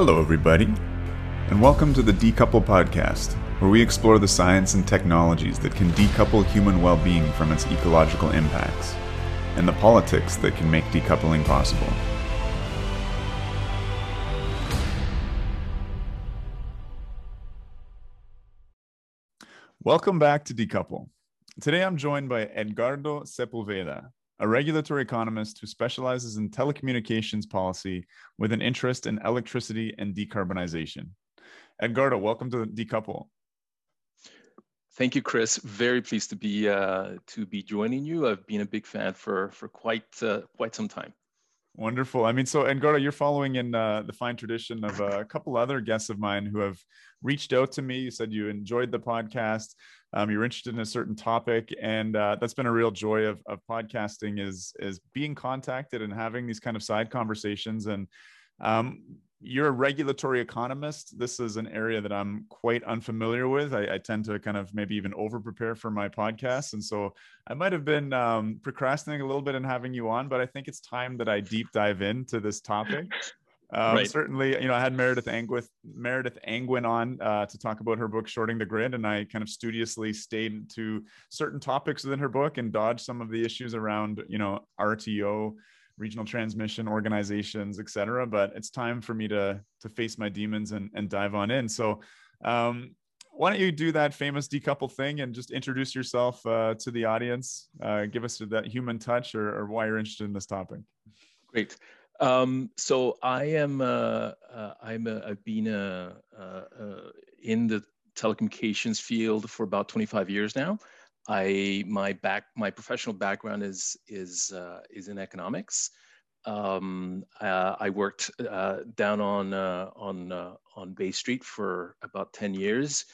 Hello, everybody, and welcome to the Decouple Podcast, where we explore the science and technologies that can decouple human well being from its ecological impacts, and the politics that can make decoupling possible. Welcome back to Decouple. Today I'm joined by Edgardo Sepulveda, a regulatory economist who specializes in telecommunications policy with an interest in electricity and decarbonization. Edgardo, welcome to Decouple. Thank you, Chris. Very pleased to be uh, to be joining you. I've been a big fan for for quite uh, quite some time. Wonderful. I mean, so Edgardo, you're following in uh, the fine tradition of a couple other guests of mine who have reached out to me. You said you enjoyed the podcast um, you're interested in a certain topic and uh, that's been a real joy of, of podcasting is is being contacted and having these kind of side conversations and um, you're a regulatory economist. This is an area that I'm quite unfamiliar with. I, I tend to kind of maybe even over prepare for my podcast. And so I might have been um, procrastinating a little bit in having you on, but I think it's time that I deep dive into this topic. Um, right. Certainly, you know, I had Meredith Angwin, Meredith Angwin on uh, to talk about her book "Shorting the Grid," and I kind of studiously stayed to certain topics within her book and dodged some of the issues around, you know, RTO, regional transmission organizations, et cetera. But it's time for me to to face my demons and and dive on in. So, um, why don't you do that famous decouple thing and just introduce yourself uh, to the audience? Uh, give us that human touch, or, or why you're interested in this topic. Great. Um, so I am, uh, uh, I'm a, I've been uh, uh, uh, in the telecommunications field for about 25 years now. I, my back, my professional background is, is, is in economics. Um, I worked down on, on, on Bay Street for about 10 years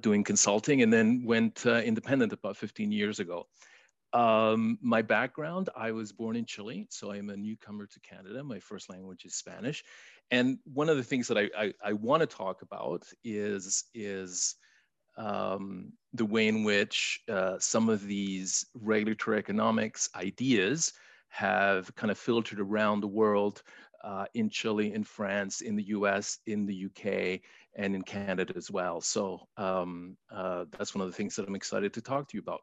doing consulting and then went independent about 15 years ago. Um, my background, I was born in Chile, so I am a newcomer to Canada. My first language is Spanish. And one of the things that I, I, I want to talk about is, is um, the way in which uh, some of these regulatory economics ideas have kind of filtered around the world uh, in Chile, in France, in the US, in the UK, and in Canada as well. So um, uh, that's one of the things that I'm excited to talk to you about.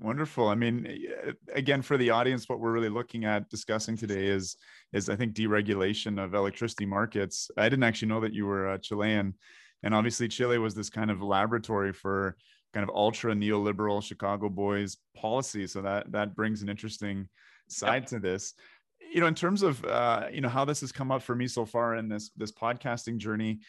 Wonderful. I mean, again, for the audience, what we're really looking at discussing today is, is I think deregulation of electricity markets. I didn't actually know that you were a Chilean, and obviously Chile was this kind of laboratory for kind of ultra neoliberal Chicago boys policy. So that that brings an interesting side to this. You know, in terms of uh, you know how this has come up for me so far in this this podcasting journey.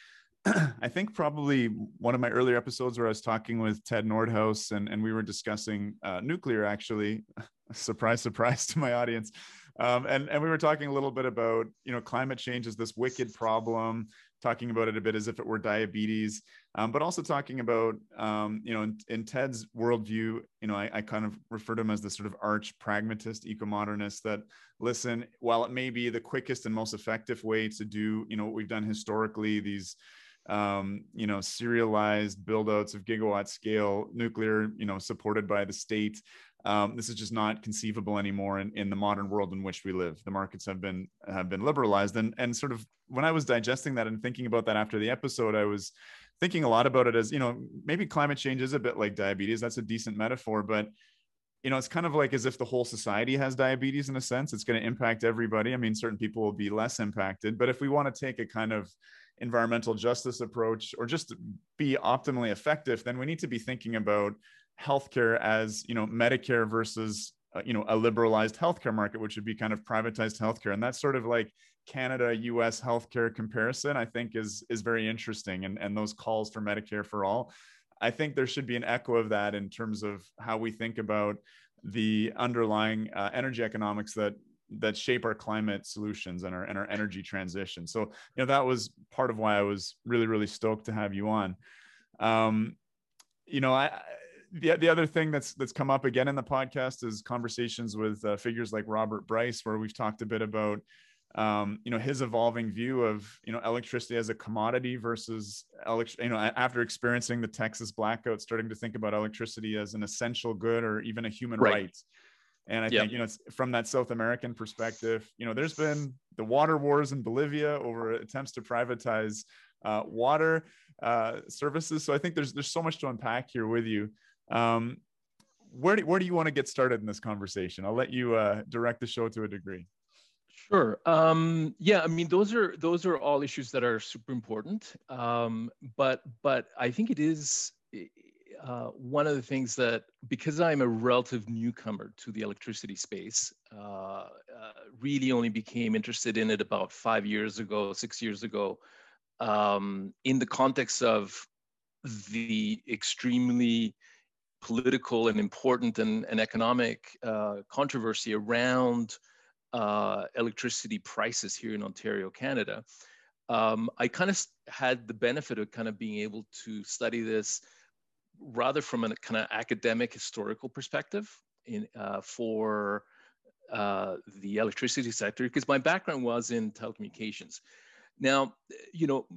I think probably one of my earlier episodes where I was talking with Ted Nordhaus and, and we were discussing uh, nuclear, actually. surprise, surprise to my audience. Um, and, and we were talking a little bit about, you know, climate change is this wicked problem, talking about it a bit as if it were diabetes, um, but also talking about, um, you know, in, in, Ted's worldview, you know, I, I, kind of refer to him as the sort of arch pragmatist, eco-modernist that, listen, while it may be the quickest and most effective way to do, you know, what we've done historically, these, um, you know, serialized buildouts of gigawatt scale nuclear, you know, supported by the state. Um, this is just not conceivable anymore in, in the modern world in which we live. The markets have been have been liberalized, and and sort of when I was digesting that and thinking about that after the episode, I was thinking a lot about it as you know maybe climate change is a bit like diabetes. That's a decent metaphor, but you know, it's kind of like as if the whole society has diabetes in a sense. It's going to impact everybody. I mean, certain people will be less impacted, but if we want to take a kind of environmental justice approach or just be optimally effective, then we need to be thinking about healthcare as you know Medicare versus uh, you know a liberalized healthcare market, which would be kind of privatized healthcare, and that's sort of like Canada U.S. healthcare comparison. I think is is very interesting, and and those calls for Medicare for all. I think there should be an echo of that in terms of how we think about the underlying uh, energy economics that that shape our climate solutions and our and our energy transition. So you know that was part of why I was really really stoked to have you on. Um, you know, I the, the other thing that's that's come up again in the podcast is conversations with uh, figures like Robert Bryce, where we've talked a bit about um, you know his evolving view of you know electricity as a commodity versus elect- you know after experiencing the Texas blackout, starting to think about electricity as an essential good or even a human right. right And I think, you know, from that South American perspective, you know, there's been the water wars in Bolivia over attempts to privatize uh, water uh, services. So I think there's there's so much to unpack here with you. Um, where do, where do you want to get started in this conversation? I'll let you uh, direct the show to a degree. Sure. Um, yeah, I mean, those are those are all issues that are super important. Um, but but I think it is uh, one of the things that because I'm a relative newcomer to the electricity space, uh, uh, really only became interested in it about five years ago, six years ago, um, in the context of the extremely political and important and, and economic uh, controversy around uh, electricity prices here in Ontario, Canada. Um, I kind of had the benefit of kind of being able to study this rather from a kind of academic historical perspective in, uh, for uh, the electricity sector because my background was in telecommunications. Now, you know,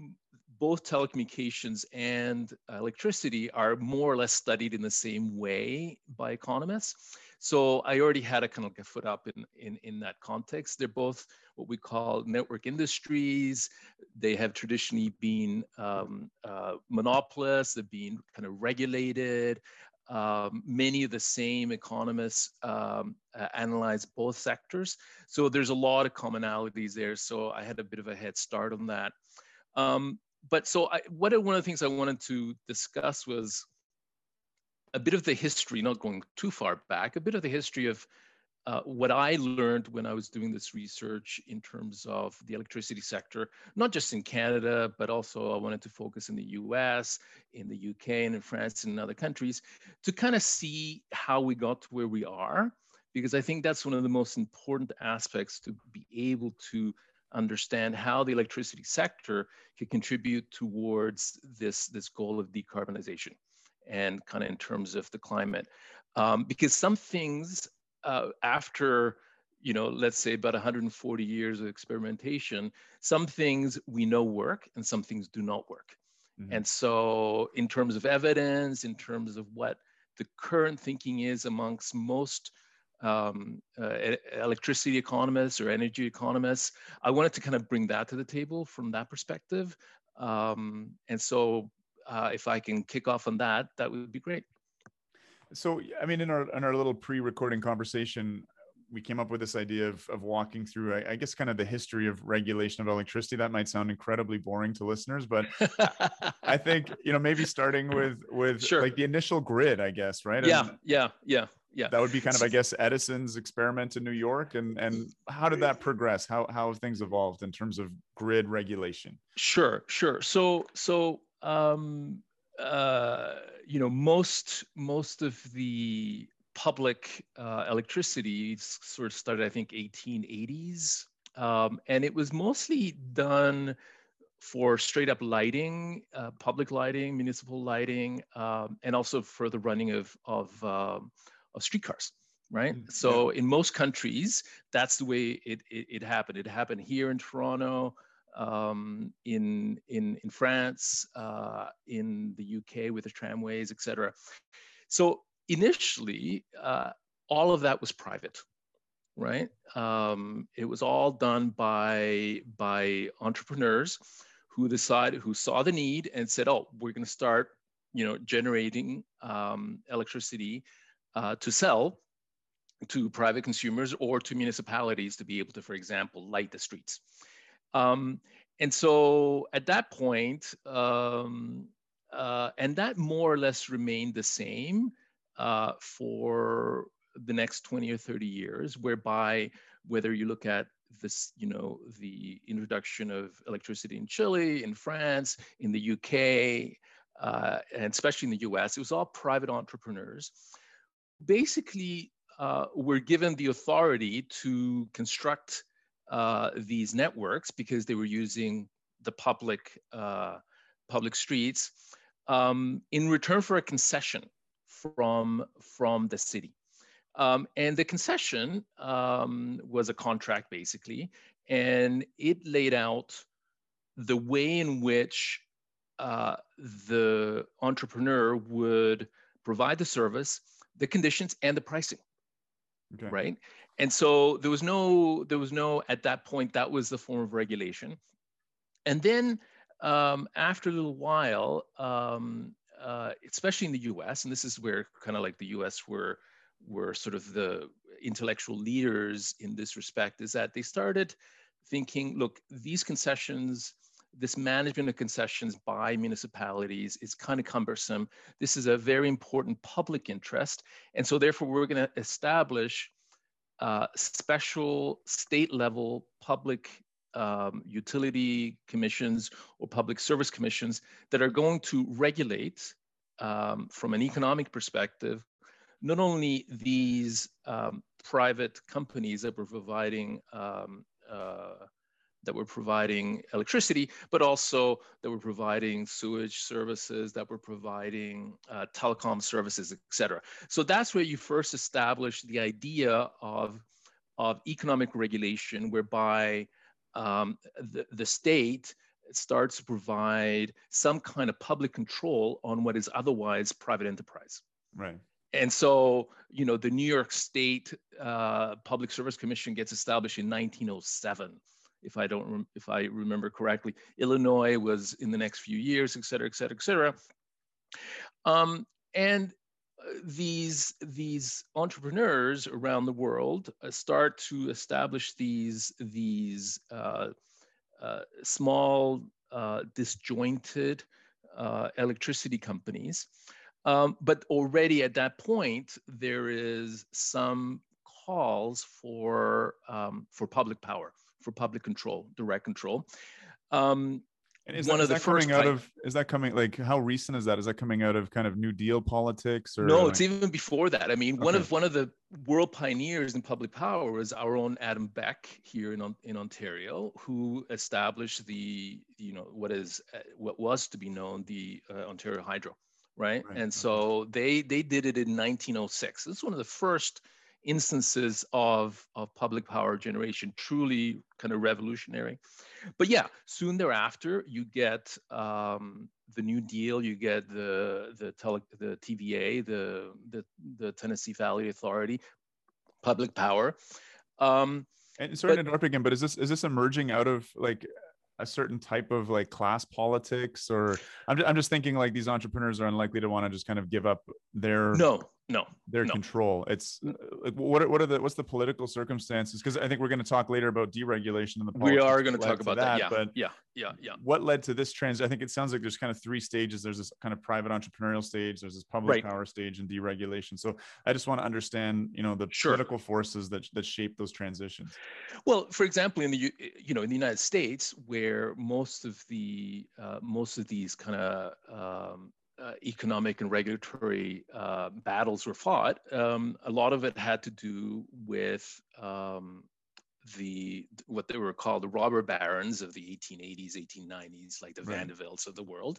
both telecommunications and electricity are more or less studied in the same way by economists. So I already had a kind of a foot up in, in, in that context. They're both what we call network industries. They have traditionally been um, uh, monopolists, they've been kind of regulated. Um, many of the same economists um, uh, analyze both sectors. So there's a lot of commonalities there. So I had a bit of a head start on that. Um, but so I, what one of the things I wanted to discuss was a bit of the history, not going too far back, a bit of the history of uh, what I learned when I was doing this research in terms of the electricity sector, not just in Canada, but also I wanted to focus in the US, in the UK, and in France and in other countries to kind of see how we got to where we are. Because I think that's one of the most important aspects to be able to understand how the electricity sector can contribute towards this, this goal of decarbonization and kind of in terms of the climate. Um, because some things uh, after you know let's say about 140 years of experimentation some things we know work and some things do not work mm-hmm. and so in terms of evidence in terms of what the current thinking is amongst most um, uh, electricity economists or energy economists i wanted to kind of bring that to the table from that perspective um, and so uh, if i can kick off on that that would be great so, I mean, in our in our little pre-recording conversation, we came up with this idea of of walking through, I, I, guess, kind of the history of regulation of electricity. That might sound incredibly boring to listeners, but I think you know maybe starting with with sure. like the initial grid, I guess, right? Yeah, and yeah, yeah, yeah. That would be kind of, I guess, Edison's experiment in New York, and and how did that progress? How how have things evolved in terms of grid regulation? Sure, sure. So so um, uh, you know, most most of the public uh, electricity sort of started, I think, 1880s, um, and it was mostly done for straight up lighting, uh, public lighting, municipal lighting, um, and also for the running of of, um, of streetcars. Right. Mm-hmm. So in most countries, that's the way it, it, it happened. It happened here in Toronto um, in, in, in France, uh, in the UK with the tramways, etc. So initially, uh, all of that was private, right? Um, it was all done by, by entrepreneurs who decided, who saw the need and said, oh, we're going to start, you know, generating um, electricity uh, to sell to private consumers or to municipalities to be able to, for example, light the streets. Um, and so at that point, um, uh, and that more or less remained the same uh, for the next 20 or 30 years, whereby whether you look at this, you know, the introduction of electricity in Chile, in France, in the UK, uh, and especially in the US, it was all private entrepreneurs. Basically, uh, were given the authority to construct uh, these networks because they were using the public uh, public streets um, in return for a concession from from the city. Um, and the concession um, was a contract basically, and it laid out the way in which uh, the entrepreneur would provide the service, the conditions, and the pricing okay. right? And so there was no there was no at that point that was the form of regulation, and then um, after a little while, um, uh, especially in the U.S., and this is where kind of like the U.S. were were sort of the intellectual leaders in this respect, is that they started thinking, look, these concessions this management of concessions by municipalities is kind of cumbersome. This is a very important public interest. And so therefore we're gonna establish uh, special state level public um, utility commissions or public service commissions that are going to regulate um, from an economic perspective, not only these um, private companies that were providing um, uh, that were providing electricity, but also that were providing sewage services, that were providing uh, telecom services, et cetera. So that's where you first establish the idea of, of economic regulation, whereby um, the, the state starts to provide some kind of public control on what is otherwise private enterprise. Right. And so, you know, the New York State uh, Public Service Commission gets established in 1907 if I don't, if I remember correctly. Illinois was in the next few years, et cetera, et cetera, et cetera. Um, and uh, these these entrepreneurs around the world uh, start to establish these these uh, uh, small uh, disjointed uh, electricity companies. Um, but already at that point, there is some calls for um, for public power for public control, direct control. Um, and is one that, of the first coming out of is that coming like how recent is that? Is that coming out of kind of New Deal politics or no? It's even before that. I mean, okay. one of one of the world pioneers in public power was our own Adam Beck here in in Ontario, who established the you know what is uh, what was to be known the uh, Ontario Hydro, right? right. And so they they did it in 1906. This is one of the first instances of, of public power generation, truly kind of revolutionary. But yeah, soon thereafter, you get um, the New Deal, you get the the, tele, the TVA, the, the the Tennessee Valley Authority, public power. Um, and sorry but, to interrupt again, but is this is this emerging out of like a certain type of like class politics or I'm just, I'm just thinking like these entrepreneurs are unlikely to want to just kind of give up their no no their no. control it's like what are, what are the what's the political circumstances because i think we're going to talk later about deregulation in the we are going to talk about that, that, yeah but yeah yeah yeah what led to this trans i think it sounds like there's kind of three stages there's this kind of private entrepreneurial stage there's this public right. power stage and deregulation so i just want to understand you know the sure. political forces that that shape those transitions well for example in the you know in the united states where most of the uh, most of these kind of um, uh, economic and regulatory uh, battles were fought, um, a lot of it had to do with um, the what they were called the robber barons of the 1880s, 1890s, like the right. Vanderbilts of the world.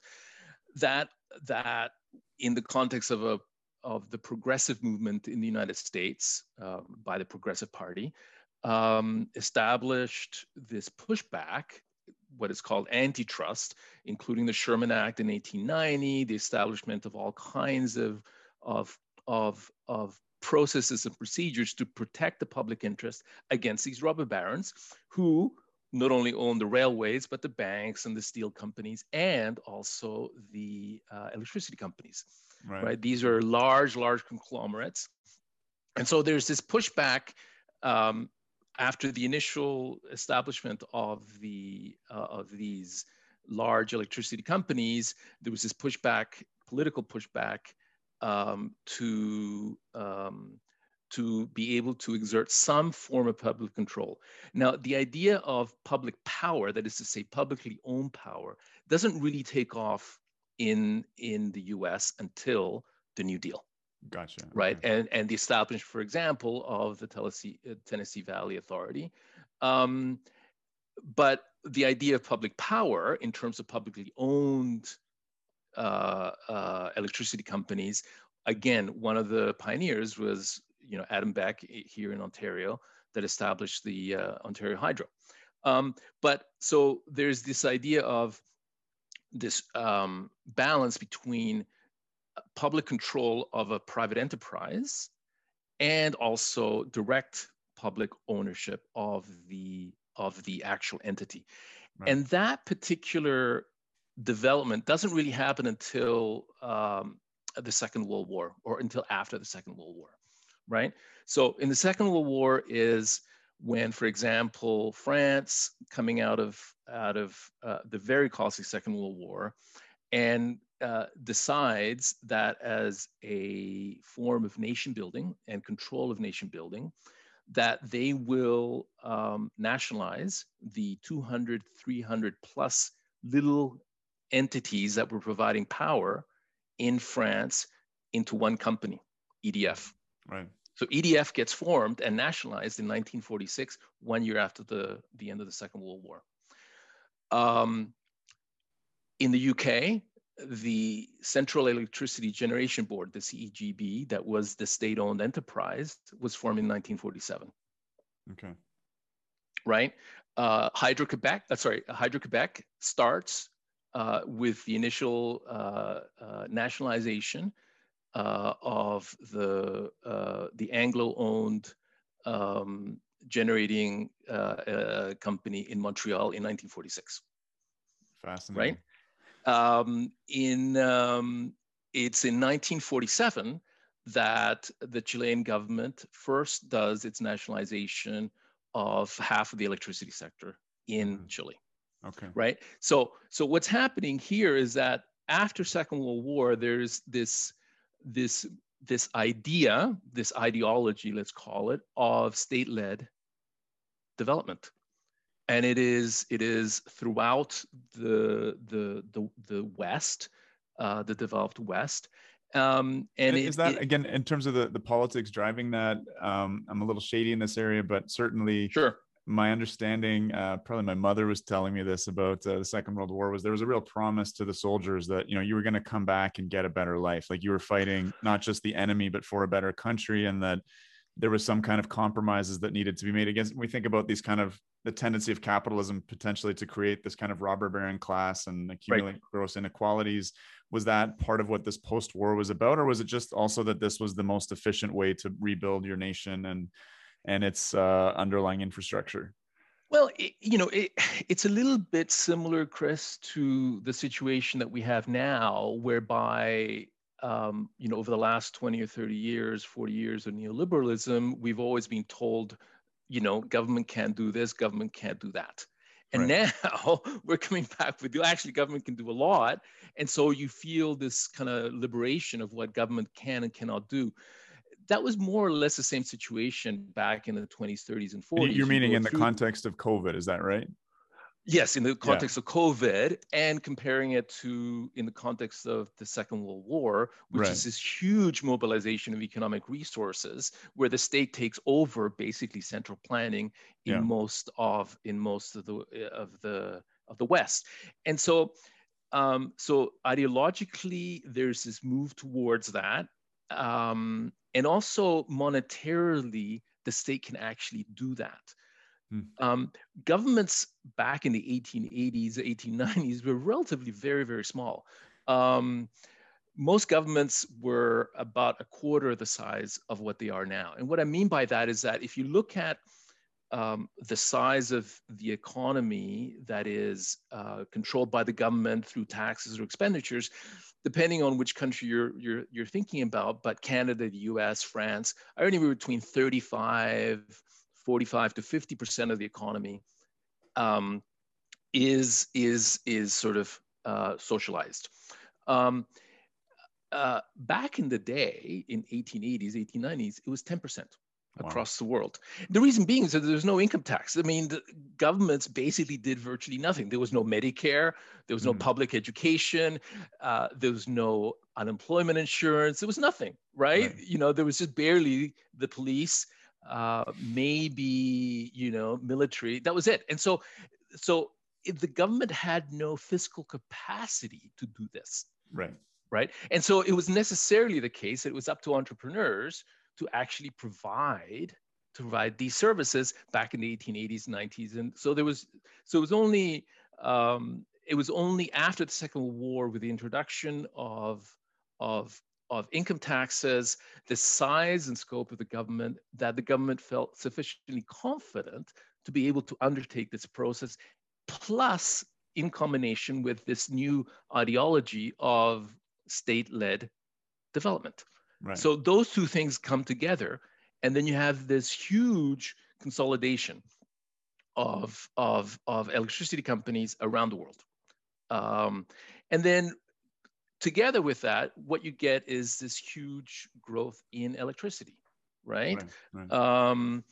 That that in the context of a of the progressive movement in the United States um, by the Progressive Party, um, established this pushback what is called antitrust, including the Sherman Act in 1890, the establishment of all kinds of, of, of, of processes and procedures to protect the public interest against these robber barons who not only own the railways, but the banks and the steel companies and also the uh, electricity companies. Right. right. These are large, large conglomerates. And so there's this pushback um, after the initial establishment of the uh, of these large electricity companies, there was this pushback, political pushback, um, to um, to be able to exert some form of public control. Now, the idea of public power, that is to say, publicly owned power, doesn't really take off in in the U.S. until the New Deal. Gotcha. Right. Okay. And, and the establishment, for example, of the Tennessee, uh, Tennessee Valley Authority. Um, but the idea of public power in terms of publicly owned uh, uh, electricity companies, again, one of the pioneers was, you know, Adam Beck here in Ontario that established the uh, Ontario Hydro. Um, but so there's this idea of this um, balance between public control of a private enterprise and also direct public ownership of the of the actual entity. Right. And that particular development doesn't really happen until um, the Second World War or until after the Second World War, right? So in the Second World War is when, for example, France coming out of out of uh, the very costly Second World War, and uh, decides that as a form of nation building and control of nation building, that they will um, nationalize the 200, 300 plus little entities that were providing power in France into one company, EDF. Right. So EDF gets formed and nationalized in 1946, one year after the, the end of the Second World War. Um, in the UK, the Central Electricity Generation Board, the CEGB, that was the state-owned enterprise, was formed in 1947. Okay. Right. Uh, Hydro Quebec, uh, sorry, Hydro Quebec starts uh, with the initial uh, uh, nationalization uh, of the uh, the Anglo-owned um, generating uh, company in Montreal in 1946. Fascinating. Right. Um, in um, it's in 1947 that the Chilean government first does its nationalization of half of the electricity sector in mm. Chile. Okay. Right. So so what's happening here is that after Second World War, there's this this this idea, this ideology, let's call it, of state-led development. And it is it is throughout the the the, the West, uh, the developed West. Um, and is it, that it, again in terms of the, the politics driving that? Um, I'm a little shady in this area, but certainly sure my understanding, uh, probably my mother was telling me this about uh, the Second World War, was there was a real promise to the soldiers that you know you were going to come back and get a better life, like you were fighting not just the enemy but for a better country, and that there was some kind of compromises that needed to be made against. We think about these kind of the tendency of capitalism potentially to create this kind of robber baron class and accumulate right. gross inequalities. Was that part of what this post-war was about, or was it just also that this was the most efficient way to rebuild your nation and and its uh, underlying infrastructure? Well, it, you know, it, it's a little bit similar, Chris, to the situation that we have now, whereby, um, you know, over the last 20 or 30 years, 40 years of neoliberalism, we've always been told, you know, government can't do this, government can't do that. And right. now we're coming back with you. actually government can do a lot. And so you feel this kind of liberation of what government can and cannot do that was more or less the same situation back in the 20s, 30s, and 40s. You're meaning you in the context of COVID, is that right? Yes, in the context yeah. of COVID and comparing it to in the context of the Second World War, which right. is this huge mobilization of economic resources where the state takes over basically central planning in yeah. most of in most of the of the of the West. And so um, so ideologically, there's this move towards that. Um, and also monetarily, the state can actually do that. Hmm. Um, governments back in the 1880s, 1890s were relatively very, very small. Um, most governments were about a quarter the size of what they are now. And what I mean by that is that if you look at um, the size of the economy that is uh, controlled by the government through taxes or expenditures, depending on which country you're, you're, you're thinking about, but Canada, the US, France, are anywhere between 35, 45 to 50% of the economy um, is, is, is sort of uh, socialized. Um, uh, back in the day, in 1880s, 1890s, it was 10% across wow. the world. The reason being is that there's no income tax. I mean, the governments basically did virtually nothing. There was no Medicare, there was no mm. public education, uh, there was no unemployment insurance, there was nothing, right? right? You know, there was just barely the police, uh, maybe, you know, military. That was it. And so, so the government had no fiscal capacity to do this. Right. Right. And so it was necessarily the case that it was up to entrepreneurs to actually provide to provide these services back in the 1880s 90s and so there was so it was only um, it was only after the second world war with the introduction of of of income taxes, the size and scope of the government, that the government felt sufficiently confident to be able to undertake this process, plus in combination with this new ideology of state-led development. Right. So those two things come together, and then you have this huge consolidation of, of, of electricity companies around the world. Um, and then together with that, what you get is this huge growth in electricity, right? right, right. Um,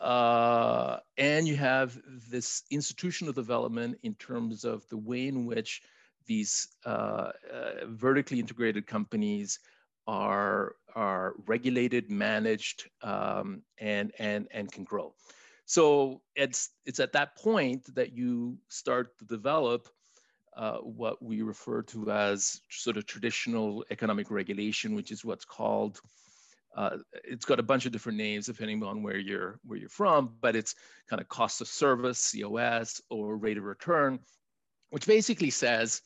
uh, and you have this institutional development in terms of the way in which these uh, uh, vertically integrated companies are are regulated, managed, um, and and and can grow. So it's it's at that point that you start to develop uh, what we refer to as sort of traditional economic regulation, which is what's called uh, it's got a bunch of different names depending on where you're where you're from, but it's kind of cost of service, COS, or rate of return, which basically says,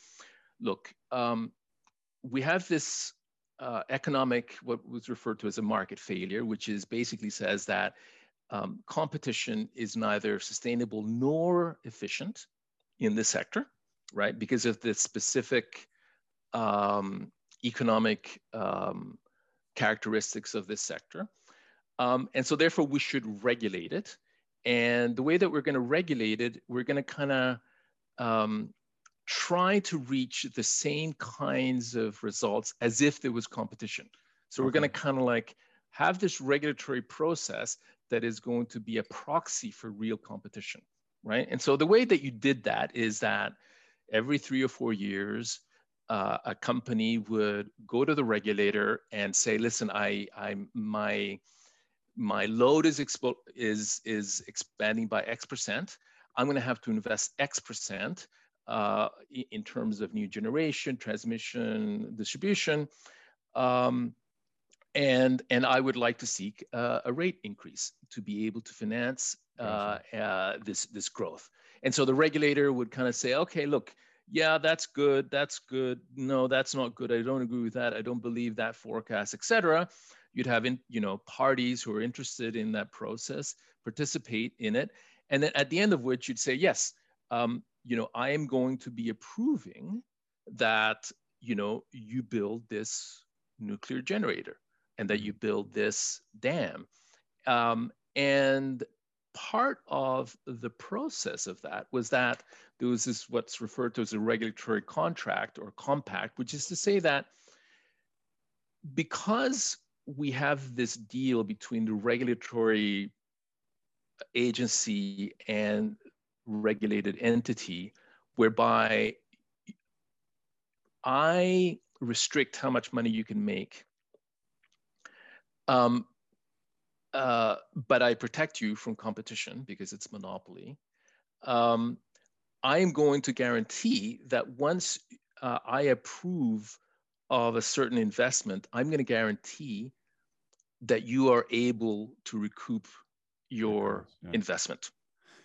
look, um, we have this uh, economic what was referred to as a market failure, which is basically says that um, competition is neither sustainable nor efficient in this sector, right? Because of the specific um, economic um, characteristics of this sector. Um, and so therefore we should regulate it. And the way that we're gonna regulate it, we're gonna kind of um, try to reach the same kinds of results as if there was competition. So okay. we're gonna kind of like have this regulatory process that is going to be a proxy for real competition, right? And so the way that you did that is that every three or four years, uh, a company would go to the regulator and say, "Listen, I, I, my, my load is expo- is is expanding by X percent. I'm going to have to invest X percent uh, in terms of new generation, transmission, distribution." Um, and and I would like to seek uh, a rate increase to be able to finance uh, uh, this this growth. And so the regulator would kind of say, okay, look, yeah, that's good, that's good. No, that's not good. I don't agree with that. I don't believe that forecast, etc. You'd have in, you know parties who are interested in that process participate in it, and then at the end of which you'd say, yes, um, you know, I am going to be approving that you know you build this nuclear generator and that you build this dam. Um, and part of the process of that was that there was this what's referred to as a regulatory contract or compact, which is to say that because we have this deal between the regulatory agency and regulated entity whereby I restrict how much money you can make um, uh, but I protect you from competition because it's monopoly. Um, I am going to guarantee that once uh, I approve of a certain investment, I'm going to guarantee that you are able to recoup your yeah. investment.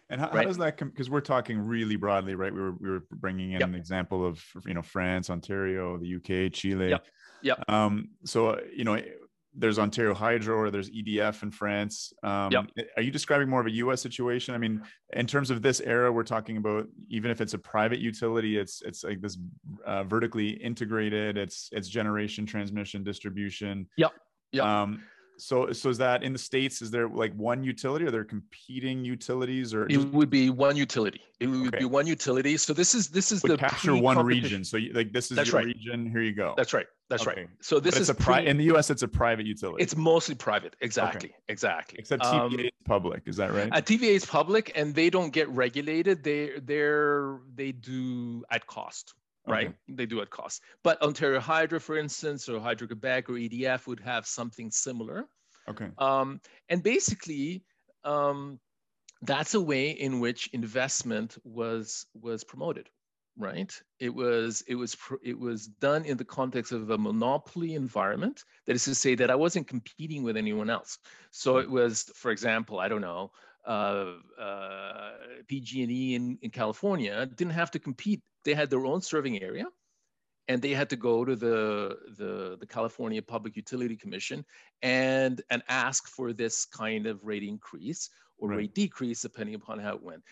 And how, right? how does that come? Because we're talking really broadly, right? We were we were bringing in yep. an example of you know France, Ontario, the UK, Chile. Yep. Yep. Um, so you know there's Ontario Hydro or there's EDF in France. Um, yep. Are you describing more of a U.S. situation? I mean, in terms of this era, we're talking about even if it's a private utility, it's it's like this uh, vertically integrated. It's it's generation, transmission, distribution. Yep. Yeah. Um, so, so is that in the states? Is there like one utility? Are there competing utilities, or it would be one utility? It would okay. be one utility. So this is this is would the capture one region. So you, like this is That's your right. region. Here you go. That's right. That's okay. right. So this but is a pri- pre- in the U.S. It's a private utility. It's mostly private. Exactly. Okay. Exactly. Except TVA um, is public. Is that right? Uh, TVA is public, and they don't get regulated. They they're they do at cost right? Okay. They do at cost. But Ontario Hydro, for instance, or Hydro Quebec or EDF would have something similar. Okay. Um, and basically, um, that's a way in which investment was was promoted, right? It was it was it was done in the context of a monopoly environment. That is to say that I wasn't competing with anyone else. So it was, for example, I don't know, Uh, PG&E in, in California didn't have to compete. They had their own serving area, and they had to go to the, the, the California Public Utility Commission and, and ask for this kind of rate increase or right. rate decrease, depending upon how it went.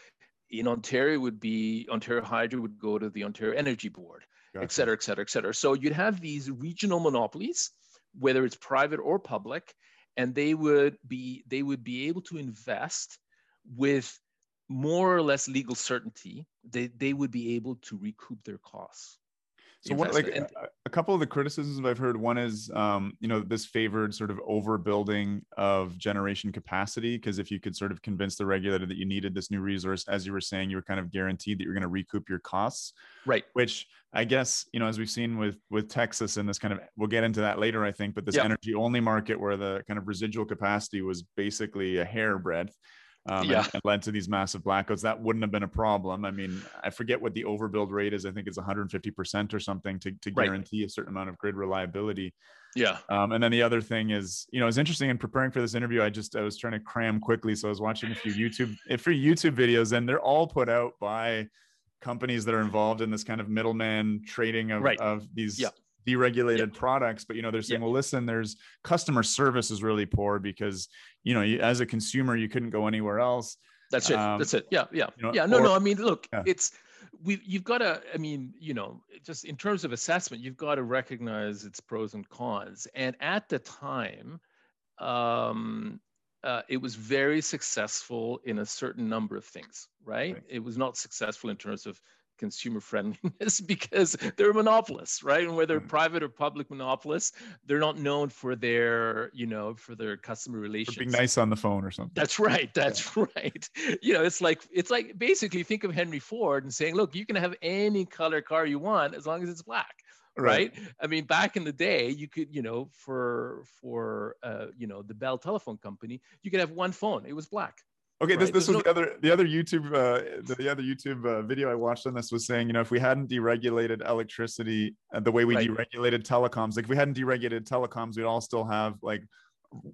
In Ontario, would be Ontario Hydro would go to the Ontario Energy Board, gotcha. et cetera, et cetera, et cetera. So you'd have these regional monopolies, whether it's private or public, and they would be they would be able to invest with more or less legal certainty. They they would be able to recoup their costs. So what, like a, a, couple of the criticisms I've heard, one is, um, you know, this favored sort of overbuilding of generation capacity. Because if you could sort of convince the regulator that you needed this new resource, as you were saying, you were kind of guaranteed that you're going to recoup your costs. Right. Which I guess, you know, as we've seen with with Texas and this kind of, we'll get into that later, I think, but this energy only market where the kind of residual capacity was basically a hair breadth um, yeah. and, and, led to these massive blackouts. That wouldn't have been a problem. I mean, I forget what the overbuild rate is. I think it's 150% or something to, to guarantee right. a certain amount of grid reliability. Yeah. Um, and then the other thing is, you know, it's interesting in preparing for this interview. I just I was trying to cram quickly, so I was watching a few YouTube, a few YouTube videos, and they're all put out by companies that are involved in this kind of middleman trading of, right. of these yeah deregulated yep. products but you know they're saying yep. well listen there's customer service is really poor because you know you, as a consumer you couldn't go anywhere else that's it um, that's it yeah yeah you know, yeah no or, no i mean look yeah. it's we you've got to i mean you know just in terms of assessment you've got to recognize its pros and cons and at the time um uh, it was very successful in a certain number of things, right? right? It was not successful in terms of consumer friendliness because they're monopolists, right? And whether private or public monopolists, they're not known for their, you know, for their customer relations. For being nice on the phone or something. That's right. That's yeah. right. You know, it's like it's like basically think of Henry Ford and saying, look, you can have any color car you want as long as it's black. Right. right. I mean, back in the day, you could, you know, for for uh, you know the Bell Telephone Company, you could have one phone. It was black Okay, this, this was no... the other the other YouTube uh, the, the, other YouTube uh, video I watched on this was saying you know if we hadn't deregulated electricity uh, the way we right. deregulated telecoms like if we hadn't deregulated telecoms we'd all still have like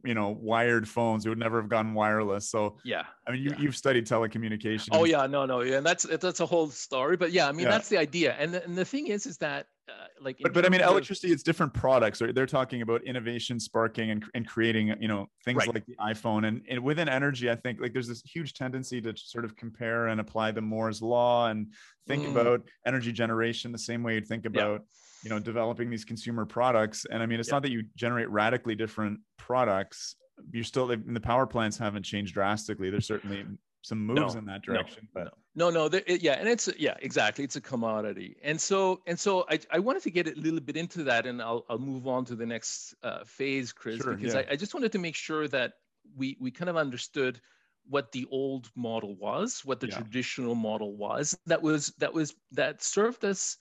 you know wired phones. We would never have gone wireless. So yeah. I mean you, yeah. you've studied telecommunications. Oh yeah. No no. Yeah and that's that's a whole story. But yeah i mean yeah. that's the idea. And the, and the thing is is that uh, like but, but i mean electricity it's different products right? They're talking about innovation sparking and, and creating you know things right. like the iphone. And, and within energy i think like there's this huge tendency to sort of compare and apply the moore's law and think mm. about energy generation the same way you'd think about yeah you know developing these consumer products. And i mean it's not that you generate radically different products. You're still the power plants haven't changed drastically. There's certainly some moves no, in that direction no, but no no, it, yeah and it's yeah exactly it's a commodity and so and so I, I wanted to get a little bit into that and i'll, I'll move on to the next uh, phase chris sure, because yeah. I, I just wanted to make sure that we we kind of understood what the old model was what the yeah. traditional model was that was that was that served us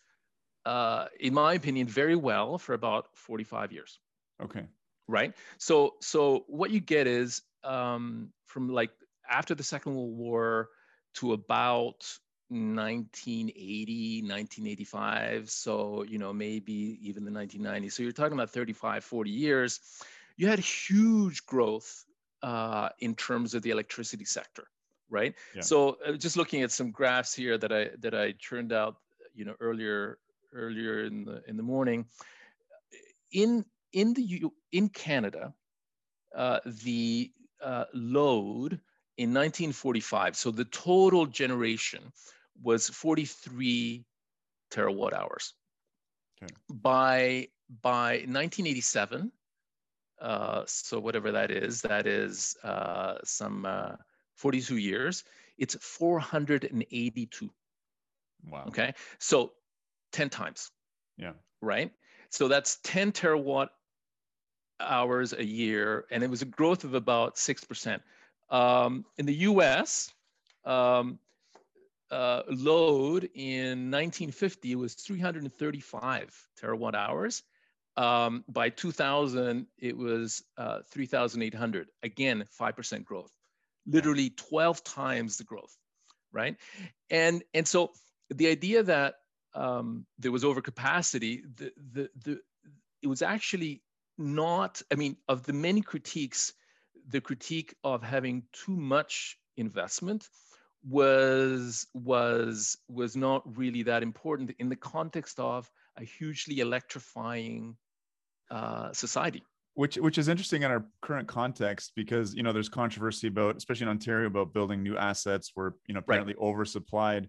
uh, in my opinion, very well for about 45 years. Okay. Right. So, so what you get is um, from like after the Second World War to about 1980, 1985. So, you know, maybe even the 1990s. So you're talking about 35, 40 years. You had huge growth uh, in terms of the electricity sector, right? Yeah. So uh, just looking at some graphs here that I that I turned out, you know, earlier earlier in the in the morning. In in the in Canada, uh, the uh, load in 1945, so the total generation was 43 terawatt hours. Okay. By by 1987, uh, so whatever that is, that is uh, some uh, 42 years. It's 482. Wow. Okay. So 10 times. Yeah. Right. So that's 10 terawatt hours a year, and it was a growth of about 6%. Um, in the US, um, uh, load in 1950 was 335 terawatt hours. Um, by 2000, it was uh, 3,800. Again, 5% growth, literally 12 times the growth, right? And, and so the idea that um, there was overcapacity, the, the, the, it was actually not, I mean, of the many critiques, the critique of having too much investment was was was not really that important in the context of a hugely electrifying uh, society which which is interesting in our current context because you know there's controversy about especially in ontario about building new assets where you know apparently right. oversupplied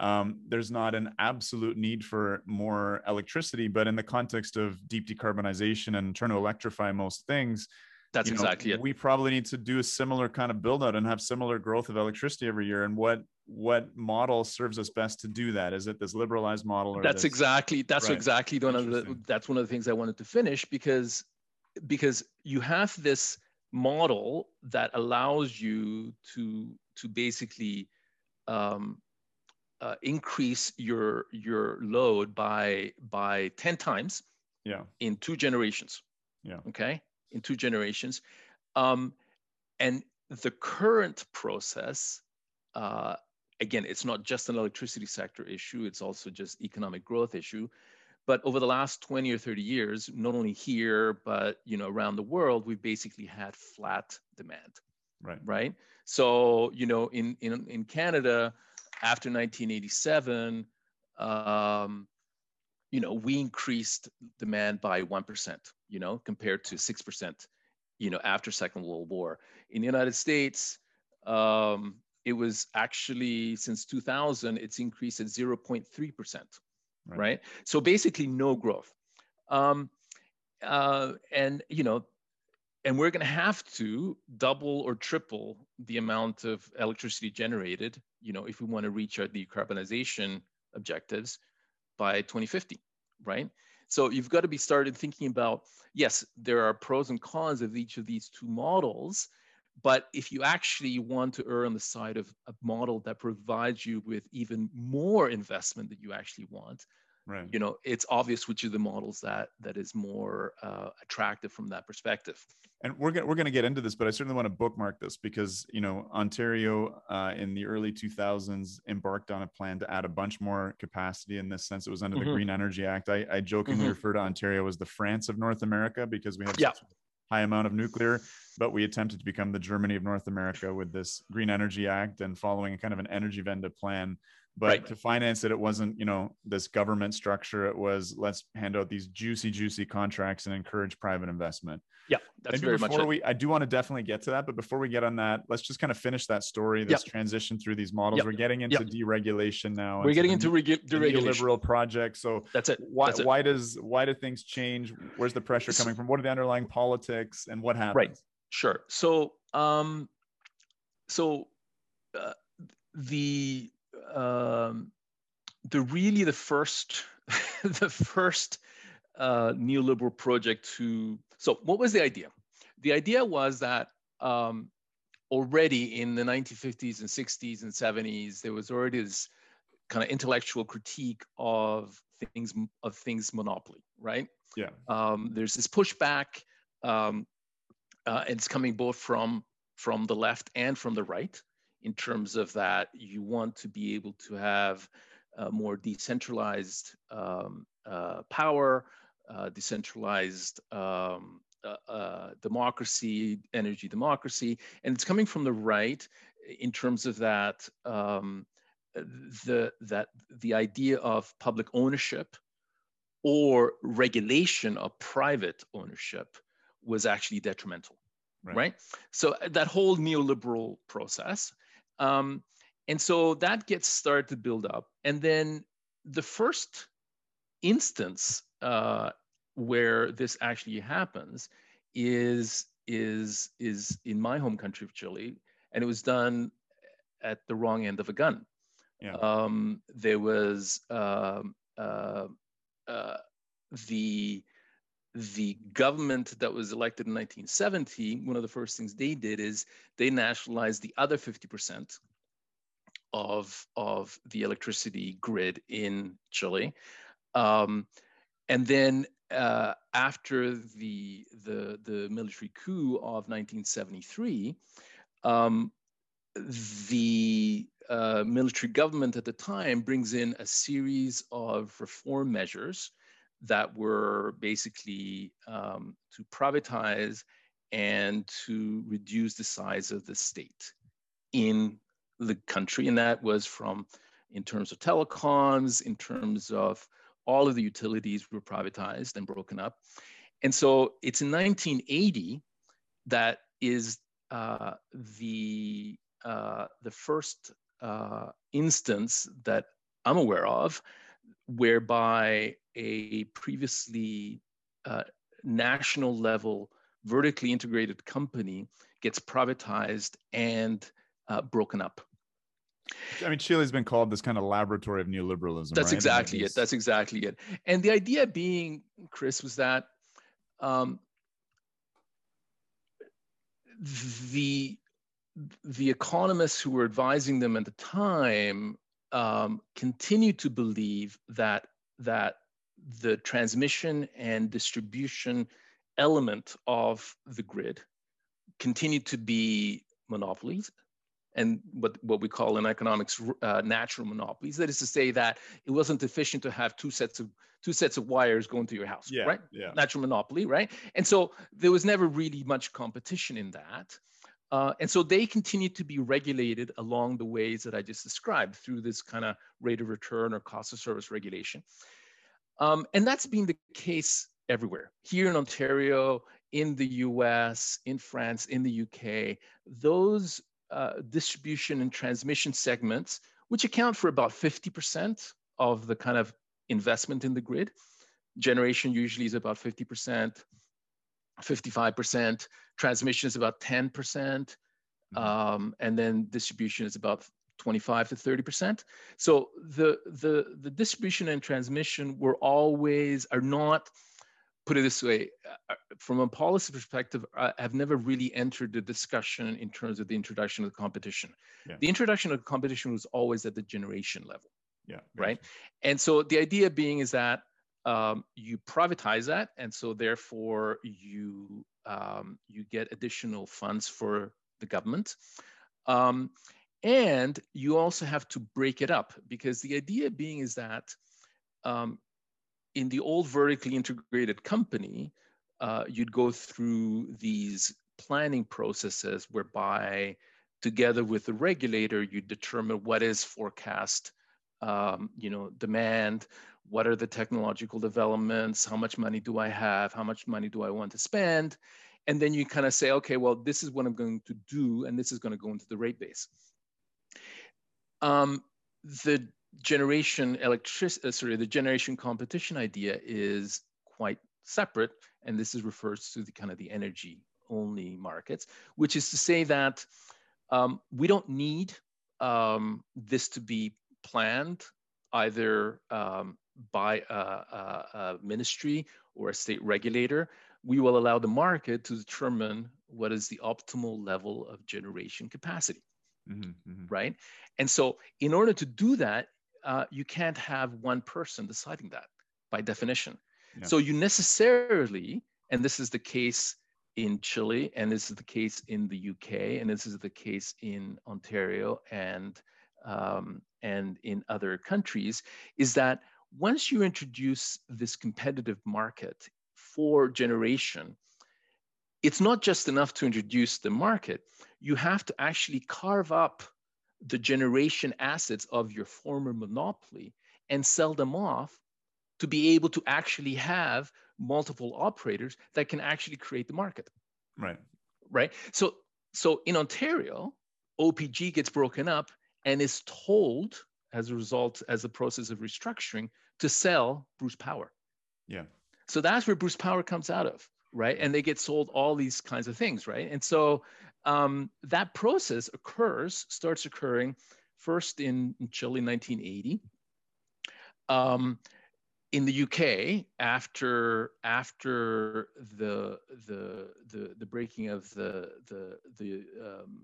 um, there's not an absolute need for more electricity but in the context of deep decarbonization and trying to electrify most things that's exactly it. we probably need to do a similar kind of build out and have similar growth of electricity every year and what what model serves us best to do that? Is it this liberalized model or that's this... exactly that's right. exactly one of the that's one of the things i wanted to finish because because you have this model that allows you to to basically um, uh, increase your your load by by 10 times yeah. in two generations. Yeah. Okay in two generations um, and the current process uh, again it's not just an electricity sector issue it's also just economic growth issue but over the last 20 or 30 years, not only here, but you know, around the world, we've basically had flat demand. Right. Right. So, you know, in in, in Canada, after 1987, um, you know, we increased demand by 1%, you know, compared to 6%, you know, after Second World War. In the United States, um, it was actually since 2000, it's increased at 0.3% right? right? So basically, no growth. Um, uh, and you know, and we're going to have to double or triple the amount of electricity generated, you know, if we want to reach our decarbonization objectives by 2050, right? So you've got to be started thinking about yes, there are pros and cons of each of these two models, but if you actually want to err on the side of a model that provides you with even more investment that you actually want, right. you know, it's obvious which of the models that that is more uh, attractive from that perspective. And we're gonna, we're going to get into this, but I certainly want to bookmark this because you know Ontario uh, in the early 2000s embarked on a plan to add a bunch more capacity. In this sense, it was under mm-hmm. the Green Energy Act. I, I jokingly mm-hmm. refer to Ontario as the France of North America because we have yeah. high amount of nuclear but we attempted to become the Germany of North America with this Green Energy Act and following a kind of an Energiewende plan. But right. to finance it, it wasn't, you know, this government structure. It was let's hand out these juicy, juicy contracts and encourage private investment. Yeah, that's Maybe very before much. We, I do want to definitely get to that, but before we get on that, let's just kind of finish that story. This yep. transition through these models. Yep. We're getting into yep. deregulation now. We're getting into regu- deregulation. Liberal project. So that's it. Why, that's it. why does why do things change? Where's the pressure coming from? What are the underlying politics and what happens? Right. Sure. So, um, so uh, the um, the really the first the first uh, neoliberal project to so what was the idea? The idea was that um, already in the 1950s and 60s and 70s there was already this kind of intellectual critique of things of things monopoly, right? Yeah. Um, there's this pushback. Um, uh, it's coming both from from the left and from the right in terms of that you want to be able to have more decentralized um, uh, power, uh, decentralized um, uh, uh, democracy, energy democracy, and it's coming from the right in terms of that um, the that the idea of public ownership or regulation of private ownership was actually detrimental, right? right? So uh, that whole neoliberal process. Um, and so that gets started to build up. And then the first instance uh, where this actually happens is, is, is in my home country of Chile. And it was done at the wrong end of a gun. Yeah. Um, there was um, uh, uh, the the government that was elected in 1970, one of the first things they did is they nationalized the other 50% of, of the electricity grid in Chile. Um, and then uh, after the, the, the military coup of 1973, um, the uh, military government at the time brings in a series of reform measures that were basically um, to privatize and to reduce the size of the state in the country. And that was from in terms of telecoms, in terms of all of the utilities were privatized and broken up. And so it's in 1980 that is uh, the, uh, the first uh, instance that I'm aware of whereby a previously uh, national level vertically integrated company gets privatized and uh, broken up. I mean, Chile's been called this kind of laboratory of neoliberalism. That's right? exactly it. That's exactly it. And the idea being, Chris, was that um, the the economists who were advising them at the time um, continued to believe that that the transmission and distribution element of the grid continued to be monopolies and what, what we call in economics uh, natural monopolies. That is to say that it wasn't efficient to have two sets of two sets of wires going to your house, yeah, right? Yeah. Natural monopoly, right? And so there was never really much competition in that. Uh, and so they continue to be regulated along the ways that I just described through this kind of rate of return or cost of service regulation. Um, and that's been the case everywhere. Here in Ontario, in the US, in France, in the UK, those uh, distribution and transmission segments, which account for about 50% of the kind of investment in the grid. Generation usually is about 50%, 55%. Transmission is about 10%. Mm-hmm. Um, and then distribution is about 25 to 30%. So the, the, the distribution and transmission were always, are not, put it this way, uh, from a policy perspective, I have never really entered the discussion in terms of the introduction of the competition. Yeah. The introduction of competition was always at the generation level. Yeah. Right. And so the idea being is that um, you privatize that, and so therefore you um, you get additional funds for the government. Um, and you also have to break it up because the idea being is that um, in the old vertically integrated company, uh, you'd go through these planning processes whereby together with the regulator, you determine what is forecast, um, you know, demand, what are the technological developments, how much money do I have, how much money do I want to spend, and then you kind of say, okay, well, this is what I'm going to do, and this is going to go into the rate base. Um, the generation electric, uh, sorry, the generation competition idea is quite separate, and this is refers to the kind of the energy only markets, which is to say that um, we don't need um, this to be planned either um, by a, a, a, ministry or a state regulator. We will allow the market to determine what is the optimal level of generation capacity. Mm-hmm, mm-hmm. right? And so, in order to do that, uh, you can't have one person deciding that by definition. Yeah. So, you necessarily, and this is the case in Chile, and this is the case in the UK, and this is the case in Ontario and um, and in other countries, is that once you introduce this competitive market for generation, it's not just enough to introduce the market. You have to actually carve up the generation assets of your former monopoly and sell them off to be able to actually have multiple operators that can actually create the market. Right. Right. So so in Ontario, OPG gets broken up and is told as a result, as a process of restructuring, to sell Bruce Power. Yeah. So that's where Bruce Power comes out of right? And they get sold all these kinds of things, right? And so um, that process occurs, starts occurring first in, in Chile, 1980. Um, in the UK, after after the the the, the breaking of the the the um,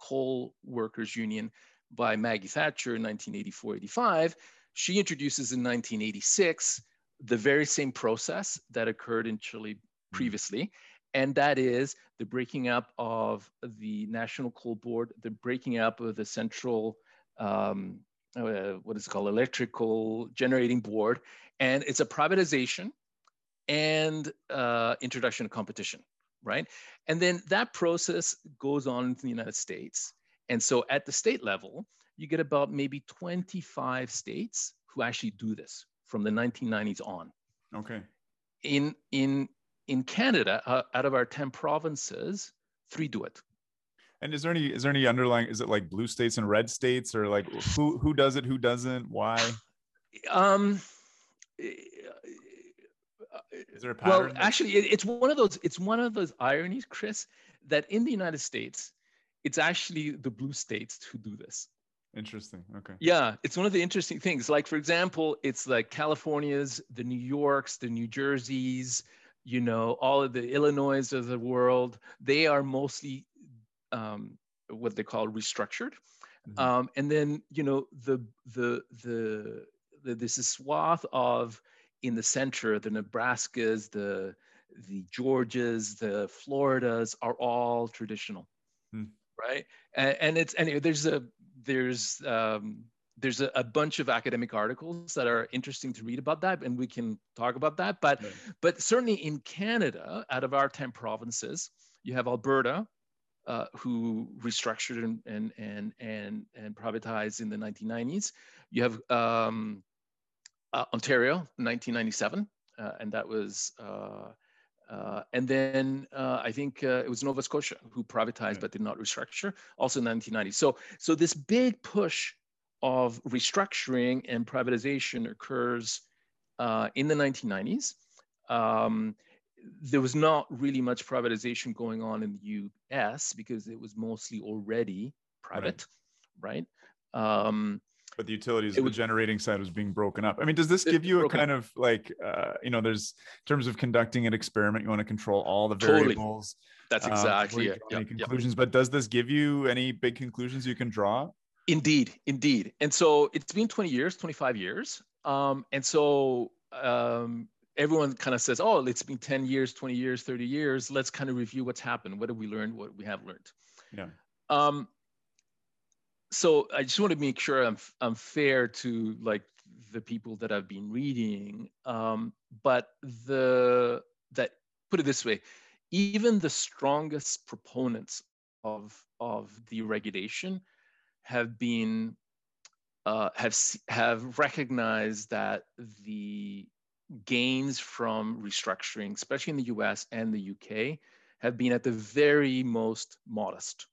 coal workers union by Maggie Thatcher in 1984-85, she introduces in 1986 the very same process that occurred in Chile. Previously, and that is the breaking up of the National Coal Board, the breaking up of the Central, um, uh, what is it called, Electrical Generating Board, and it's a privatization and uh, introduction of competition, right? And then that process goes on in the United States. And so at the state level, you get about maybe 25 states who actually do this from the 1990s on. Okay. In in in Canada, uh, out of our 10 provinces, three do it. And is there any is there any underlying? Is it like blue states and red states, or like who who does it, who doesn't, why? Um, is there a pattern? Well, actually, it, it's one of those. It's one of those ironies, Chris, that in the United States, it's actually the blue states who do this. Interesting. Okay. Yeah, it's one of the interesting things. Like, for example, it's like California's, the New Yorks, the New Jerseys, you know, all of the Illinois of the world. They are mostly um, what they call restructured. Mm-hmm. Um, and then, you know, the, the, the, the, this is swath of in the center, the Nebraskas, the, the Georgias, the Floridas are all traditional. Hmm. Right. And, and it's, anyway, there's a, there's um, there's a, a, bunch of academic articles that are interesting to read about that, and we can talk about that. But right. but certainly in Canada, out of our ten provinces, you have Alberta, uh, who restructured and and and and and privatized in the 1990s. You have um, uh, Ontario, 1997, uh, and that was. Uh, uh, and then uh, I think uh, it was Nova Scotia who privatized but did not restructure, also in 1990. So, so this big push of restructuring and privatization occurs uh, in the 1990s. Um, there was not really much privatization going on in the US because it was mostly already private, right? right? Um, but the utilities the generating side was being broken up i mean does this give you a kind up. of like uh, you know there's in terms of conducting an experiment you want to control all the variables totally. that's exactly it yep, conclusions yep. but does this give you any big conclusions you can draw indeed indeed. And so it's been 20 years 25 years. Um, and so um, everyone kind of says oh it's been 10 years 20 years 30 years. Let's kind of review what's happened. What have we learned? What we have learned. Yeah. Um, so I just want to make sure I'm I'm fair to like the people that I've been reading. Um, but the that put it this way, even the strongest proponents of of deregulation have been uh, have have recognized that the gains from restructuring, especially in the U.S. and the U.K., have been at the very most modest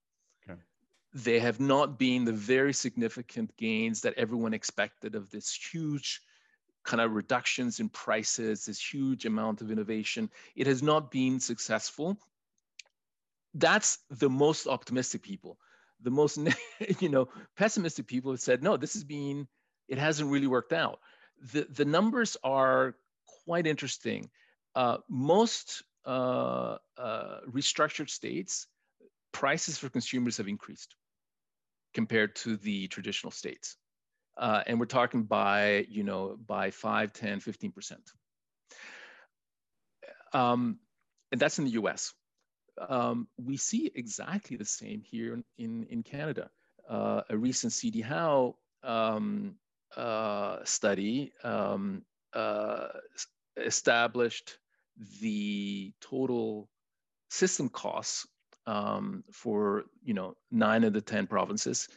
they have not been the very significant gains that everyone expected of this huge kind of reductions in prices, this huge amount of innovation. It has not been successful. That's the most optimistic people. The most, you know, pessimistic people have said, no, this has been, it hasn't really worked out. The, the numbers are quite interesting. Uh, most uh, uh, restructured states, prices for consumers have increased compared to the traditional states. Uh, and we're talking by, you know, by 5, 10, 15%. Um, and that's in the US. Um, we see exactly the same here in, in Canada. Uh, a recent CD Howe um, uh, study um, uh, established the total system costs um, for you know nine of the ten provinces,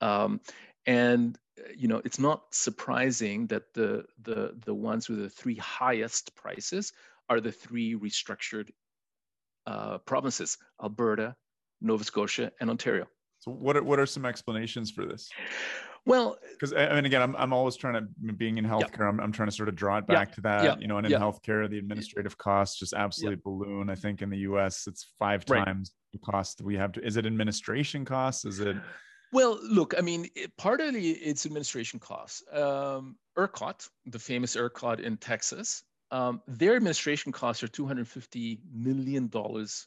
um, and you know it's not surprising that the the the ones with the three highest prices are the three restructured uh, provinces: Alberta, Nova Scotia, and Ontario. So what are, what are some explanations for this? Well, because I mean, again, I'm, I'm always trying to being in healthcare. Yeah. I'm, I'm trying to sort of draw it back yeah. to that, yeah. you know, and in healthcare, the administrative costs just absolutely balloon. I think in the U.S. it's five right. times the cost we have. To, is it administration costs? Is it? Well, look, I mean, it, partly it's administration costs. Um, ERCOT, the famous ERCOT in Texas, um, their administration costs are 250 million dollars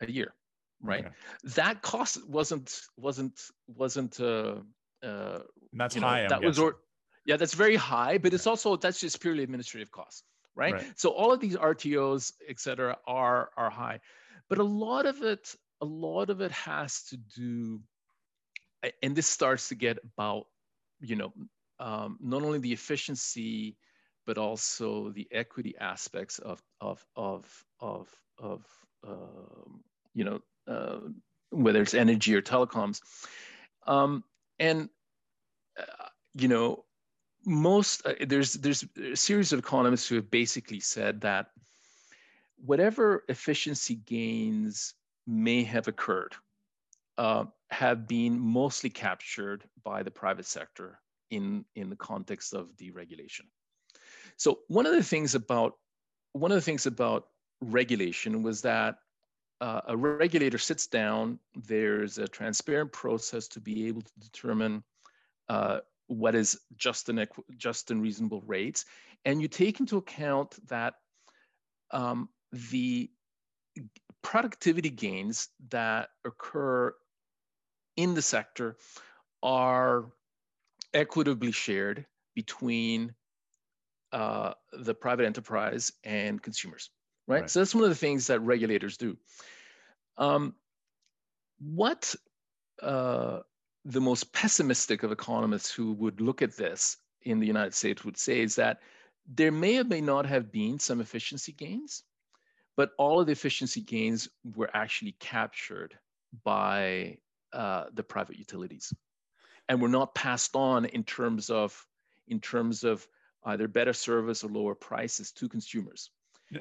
a year right okay. that cost wasn't wasn't wasn't uh, uh, that's high. Know, that was or, yeah, that's very high, but it's also that's just purely administrative costs, right? right? So all of these RTOs, et cetera, are are high, but a lot of it, a lot of it has to do, and this starts to get about, you know, um, not only the efficiency, but also the equity aspects of of of of of um, you know uh, whether it's energy or telecoms. Um, and uh, you know most uh, there's there's a series of economists who have basically said that whatever efficiency gains may have occurred uh, have been mostly captured by the private sector in in the context of deregulation. So one of the things about one of the things about regulation was that uh, a regulator sits down. There's a transparent process to be able to determine uh, what is just and just and reasonable rates, and you take into account that um, the productivity gains that occur in the sector are equitably shared between uh, the private enterprise and consumers, right? right? So that's one of the things that regulators do. Um, what uh, the most pessimistic of economists who would look at this in the United States would say is that there may or may not have been some efficiency gains, but all of the efficiency gains were actually captured by uh, the private utilities and were not passed on in terms of in terms of either better service or lower prices to consumers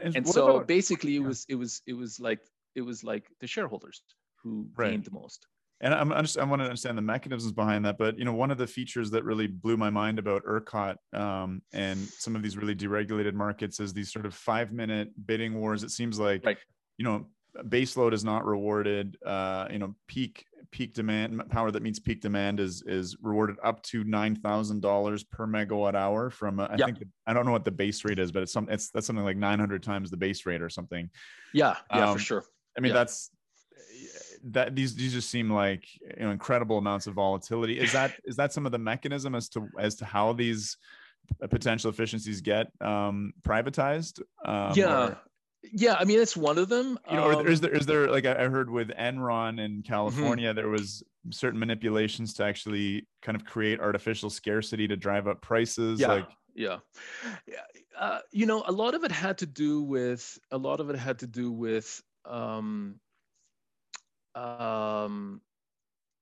and, and so about, basically it was it was it was like it was like the shareholders who right. gained the most and I'm, I'm just, I want to understand the mechanisms behind that. But you know, one of the features that really blew my mind about ERCOT um, and some of these really deregulated markets is these sort of five minute bidding wars. It seems like right. you know base load is not rewarded. Uh, you know, peak peak demand power that meets peak demand is is rewarded up to nine thousand dollars per megawatt hour from uh, I yep. think I don't know what the base rate is, but it's some it's that's something like nine hundred times the base rate or something. Yeah, yeah, um, for sure. I mean, yeah. that's that these these just seem like you know incredible amounts of volatility. Is that is that some of the mechanism as to as to how these potential efficiencies get um, privatized? Um, yeah. Or, yeah, I mean it's one of them. You know, um, is there is there like I heard with Enron in mm-hmm. California, mm-hmm. there was certain manipulations to actually kind of create artificial scarcity to drive up prices. Yeah, like yeah, yeah. Uh, you know, a lot of it had to do with a lot of it had to do with um, um,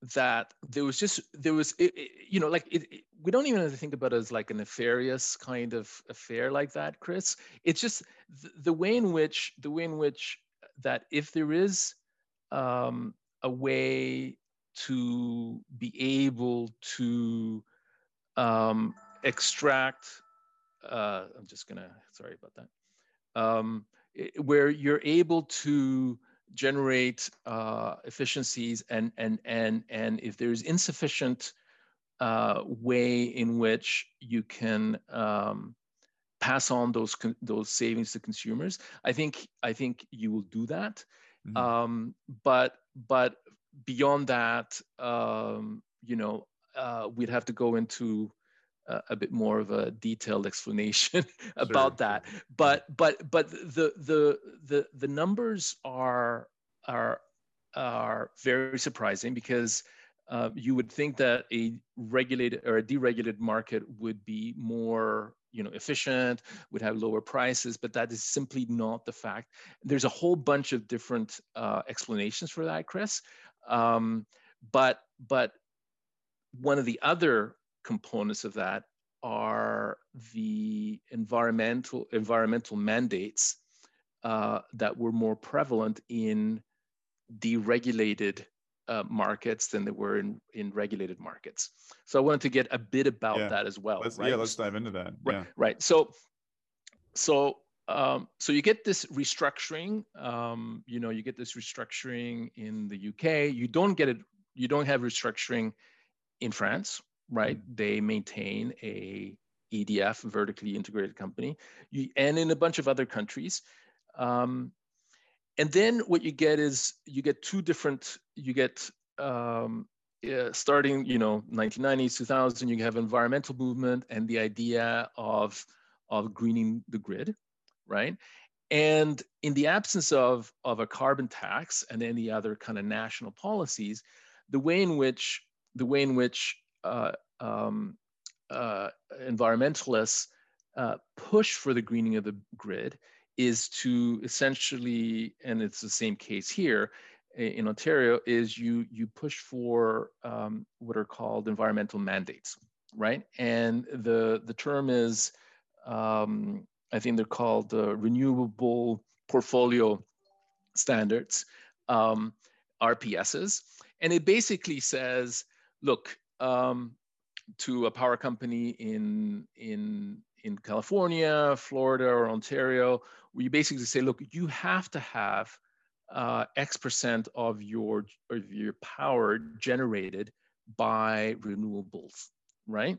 that there was just there was it, it, you know like it, we don't even have to think about it as like a nefarious kind of affair like that chris. It's just the, the way in which the way in which that if there is um, a way to be able to um, extract uh, i'm just gonna sorry about that um, where you're able to generate uh, efficiencies and and and and if there's insufficient uh, way in which you can um, pass on those those savings to consumers, I think I think you will do that. Mm-hmm. Um, but but beyond that, um, you know, uh, we'd have to go into a bit more of a detailed explanation about sure. that but but but the the the the numbers are are are very surprising because uh, you would think that a regulated or a deregulated market would be more you know efficient would have lower prices but that is simply not the fact. There's a whole bunch of different uh, explanations for that chris. Um, but but one of the other components of that are the environmental environmental mandates uh, that were more prevalent in deregulated uh, markets than they were in, in regulated markets. So I wanted to get a bit about yeah. that as well. Let's, right? Yeah, let's dive into that. Right. Yeah. Right. So, so, um, so you get this restructuring. Um, you know, you get this restructuring in the UK. You don't get it. You don't have restructuring in France right? Mm-hmm. They maintain a EDF, vertically integrated company, you, and in a bunch of other countries. Um, and then what you get is you get two different, you get um, uh, starting, you know, 1990s, 2000, you have environmental movement and the idea of, of greening the grid, right? And in the absence of, of a carbon tax and any other kind of national policies, the way in which the way in which uh, um, uh, environmentalists uh, push for the greening of the grid is to essentially, and it's the same case here in Ontario, is you you push for um, what are called environmental mandates, right? And the the term is, um, I think they're called uh, renewable portfolio standards, um, RPSs, and it basically says, look, um, to a power company in in in California, Florida, or Ontario, where you basically say, look, you have to have uh, X percent of your of your power generated by renewables, right?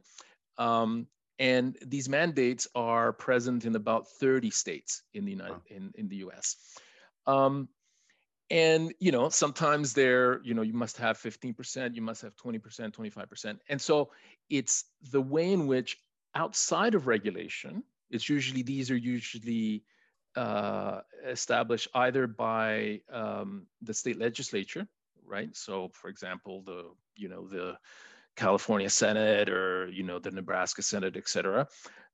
Um, and these mandates are present in about 30 states in the United wow. in, in the US. Um, and you know sometimes they're you know you must have 15% you must have 20% 25% and so it's the way in which outside of regulation it's usually these are usually uh, established either by um, the state legislature right? So for example the you know the california senate or you know the nebraska senate et cetera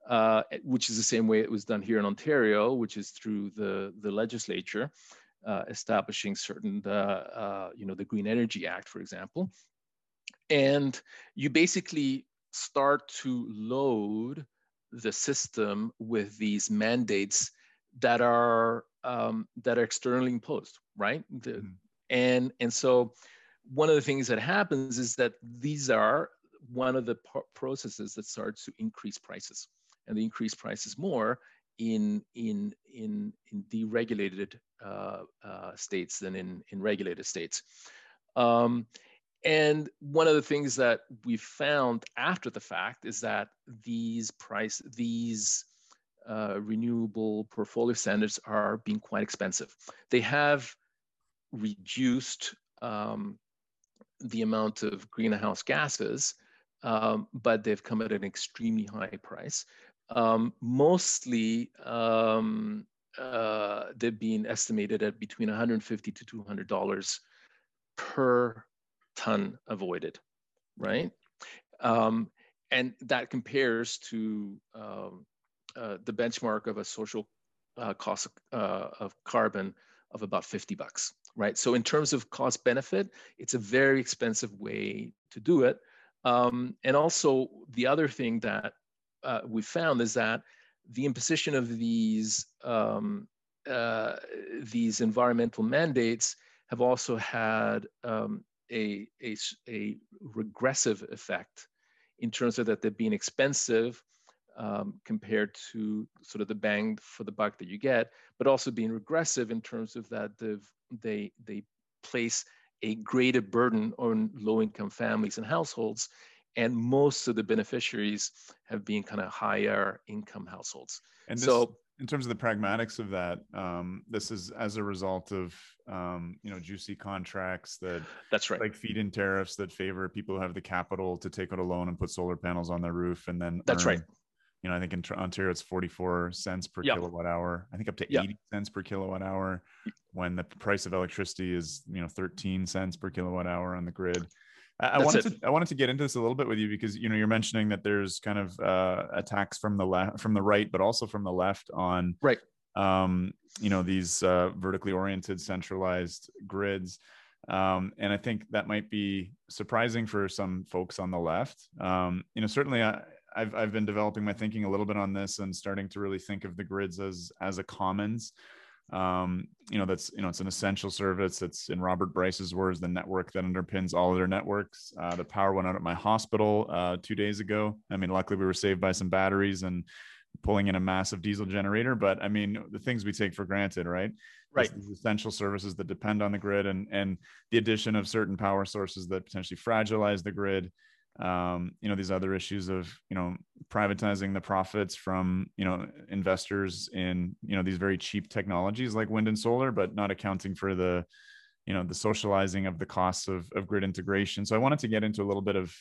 uh, which is the same way it was done here in ontario which is through the the legislature establishing certain, uh, uh, you know, the Green Energy Act, for example. And you basically start to load the system with these mandates that are um, that are externally imposed, right? The, mm-hmm. And and so one of the things that happens is that these are one of the processes that starts to increase prices, and they increase prices more in in in in deregulated uh, uh, states than in in regulated states. Um, and one of the things that we found after the fact is that these price these uh, renewable portfolio standards are being quite expensive. They have reduced um, the amount of greenhouse gases, um, but they've come at an extremely high price um, mostly um, uh, they've been estimated at between 150 to 200 dollars per ton avoided, right? Um, and that compares to um, uh, the benchmark of a social uh, cost uh, of carbon of about 50 bucks, right? So in terms of cost benefit, it's a very expensive way to do it. Um, and also the other thing that uh, we found is that the imposition of these um, uh, these environmental mandates have also had um, a, a, a, regressive effect in terms of that they're being expensive um, compared to sort of the bang for the buck that you get, but also being regressive in terms of that they they place a greater burden on low-income families and households and most of the beneficiaries have been kind of higher income households. And this, so, in terms of the pragmatics of that, um, this is as a result of um, you know juicy contracts that that's right, like feed-in tariffs that favor people who have the capital to take out a loan and put solar panels on their roof, and then that's earn, right. You know, I think in Ontario it's 44 cents per yep. kilowatt hour. I think up to yep. 80 cents per kilowatt hour when the price of electricity is, you know, 13 cents per kilowatt hour on the grid. I, wanted it. to I wanted to get into this a little bit with you because you know you're mentioning that there's kind of uh, attacks from the left, from the right, but also from the left on right. Um, you know these uh, vertically oriented, centralized grids, um, and I think that might be surprising for some folks on the left. Um, you know, certainly I, I've I've been developing my thinking a little bit on this and starting to really think of the grids as as a commons um, you know that's you know it's an essential service. It's in robert bryce's words the network that underpins all of their networks. Uh, the power went out at my hospital uh, two days ago. I mean luckily we were saved by some batteries and pulling in a massive diesel generator but i mean the things we take for granted right? Right. Essential services that depend on the grid and and the addition of certain power sources that potentially fragilize the grid um, you know these other issues of you know privatizing the profits from you know investors in you know these very cheap technologies like wind and solar but not accounting for the you know the socializing of the costs of, of grid integration so i wanted to get into a little bit of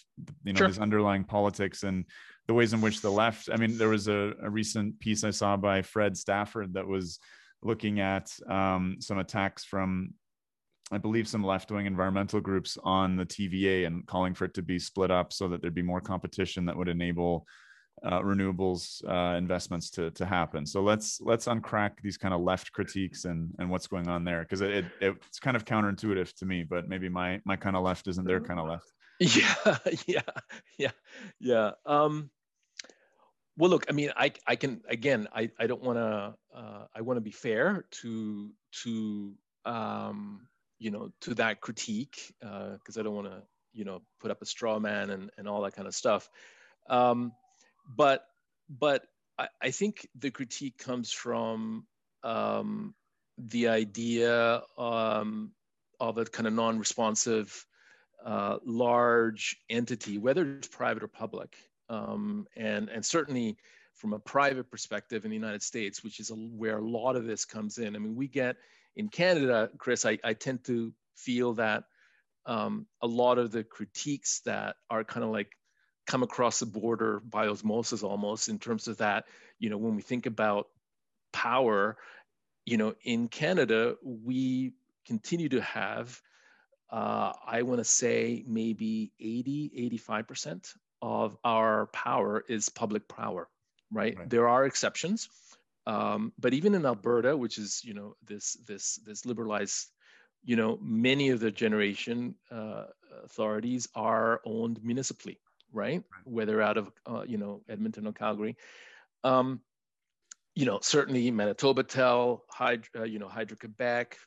you know sure. these underlying politics and the ways in which the left i mean there was a, a recent piece i saw by fred stafford that was looking at um, some attacks from I believe some left wing environmental groups on the TVA and calling for it to be split up so that there'd be more competition that would enable uh, renewables uh, investments to to happen. So let's let's uncrack these kind of left critiques and and what's going on there because it, it, it's kind of counterintuitive to me, but maybe my my kind of left isn't their kind of left. Yeah, yeah, yeah, yeah. Um, well, look, I mean, I I can again, I I don't want to. Uh, I want to be fair to to um, you know to that critique because uh, I don't want to you know put up a straw man and and all that kind of stuff. Um, but but I, I think the critique comes from um, the idea um, of a kind of non-responsive uh, large entity, whether it's private or public, um, and and certainly from a private perspective in the United States, which is a, where a lot of this comes in. I mean, we get in Canada, Chris. I, I tend to feel that um, a lot of the critiques that are kind of like come across the border by osmosis almost in terms of that you know when we think about power you know in canada we continue to have uh, i want to say maybe 80 85% of our power is public power right, right. there are exceptions um, but even in alberta which is you know this this this liberalized you know many of the generation uh, authorities are owned municipally right? Whether out of uh, you know Edmonton or Calgary. Um, you know, certainly Manitoba Tel, Hydro, uh, you know, Hydro Quebec,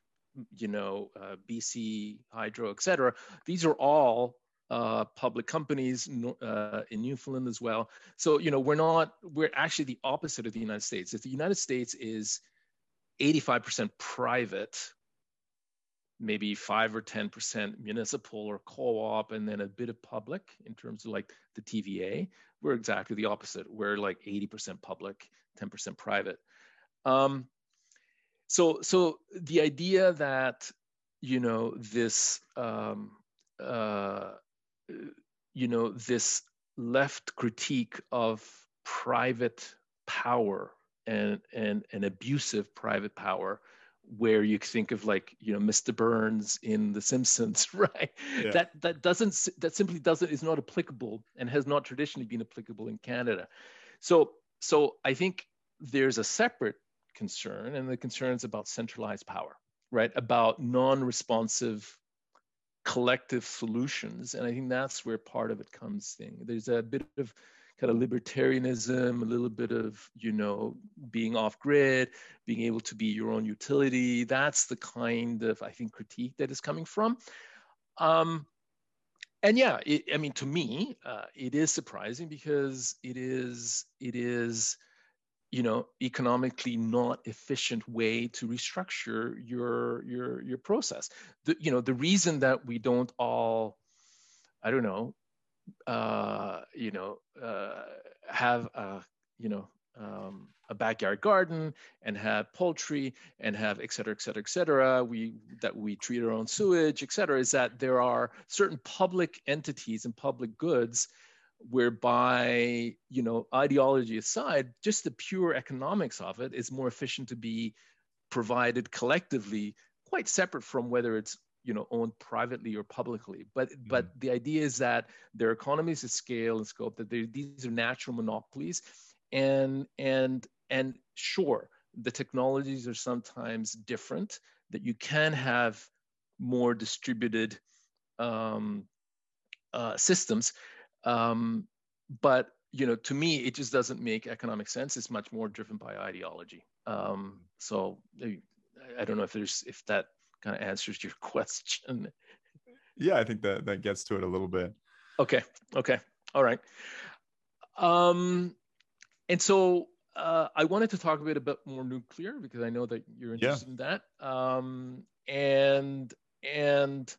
you know, uh, BC Hydro, et cetera. These are all uh, public companies uh, in Newfoundland as well. So, you know, we're not, we're actually the opposite of the United States. If the United States is 85% private, maybe five or 10% municipal or co-op, and then a bit of public in terms of like the TVA. We're exactly the opposite. We're like 80% public, 10% private. Um, so, so the idea that, you know, this, um, uh, you know, this left critique of private power and, and, and abusive private power where you think of like you know Mr. Burns in The Simpsons, right? Yeah. That that doesn't that simply doesn't is not applicable and has not traditionally been applicable in Canada. So so I think there's a separate concern, and the concern is about centralized power, right? About non-responsive collective solutions, and I think that's where part of it comes in. There's a bit of kind of libertarianism, a little bit of, you know, being off grid, being able to be your own utility. That's the kind of, I think, critique that is coming from. Um, and yeah, it, I mean, to me, uh, it is surprising because it is, it is, you know, economically not efficient way to restructure your your your process. The, you know, the reason that we don't all, I don't know, uh, you know, uh, have a, you know, um, a backyard garden and have poultry and have et cetera, et cetera, et cetera. We that we treat our own sewage, et cetera. Is that there are certain public entities and public goods whereby you know ideology aside, just the pure economics of it is more efficient to be provided collectively, quite separate from whether it's you know owned privately or publicly but mm-hmm. but the idea is that there are economies of scale and scope that these are natural monopolies and and and sure the technologies are sometimes different that you can have more distributed um, uh, systems um, but you know to me it just doesn't make economic sense it's much more driven by ideology um, so I don't know if there's if that kind of answers your question. Yeah, I think that that gets to it a little bit. Okay. Okay. All right. Um, and so uh, I wanted to talk a bit about more nuclear because I know that you're interested yeah. in that. Um, and and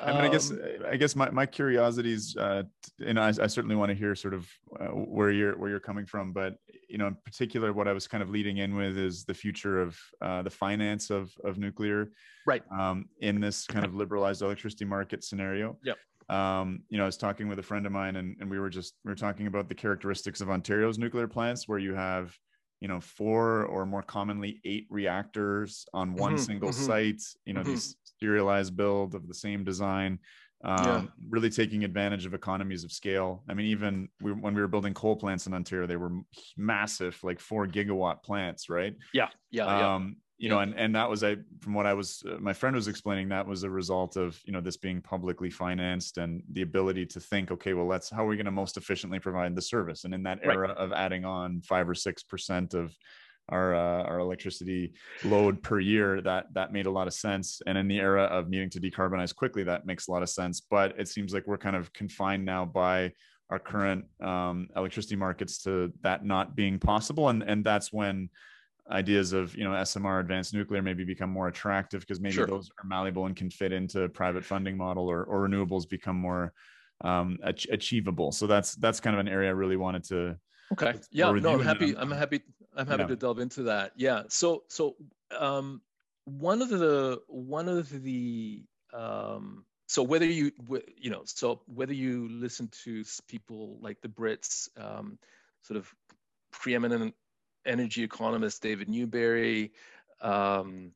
I mean, I guess um, I guess my my curiosities, uh, and I, I certainly want to hear sort of uh, where you're where you're coming from, but you know, in particular, what I was kind of leading in with is the future of uh, the finance of of nuclear, right? Um, in this kind of liberalized electricity market scenario. Yeah. Um, you know, I was talking with a friend of mine, and and we were just we were talking about the characteristics of Ontario's nuclear plants, where you have you know four or more commonly eight reactors on one mm-hmm, single mm-hmm. site you know mm-hmm. these serialized build of the same design um, yeah. really taking advantage of economies of scale i mean even we, when we were building coal plants in ontario they were massive like four gigawatt plants right yeah yeah, um, you know, and and that was I from what I was uh, my friend was explaining that was a result of you know this being publicly financed and the ability to think, okay, well, let's how are we going to most efficiently provide the service? And in that era right. of adding on five or six percent of our uh, our electricity load per year, that that made a lot of sense. And in the era of needing to decarbonize quickly, that makes a lot of sense. But it seems like we're kind of confined now by our current um, electricity markets to that not being possible, and and that's when ideas of you know SMR advanced nuclear maybe become more attractive because maybe sure. those are malleable and can fit into private funding model or, or renewables become more um, ach- achievable. So that's that's kind of an area I really wanted to. Okay. Yeah. No, I'm happy. I'm happy. I'm happy yeah. to delve into that. Yeah. So so um, one of the one of the um, so whether you you know so whether you listen to people like the Brits, um, sort of preeminent energy economist David Newbery. Um,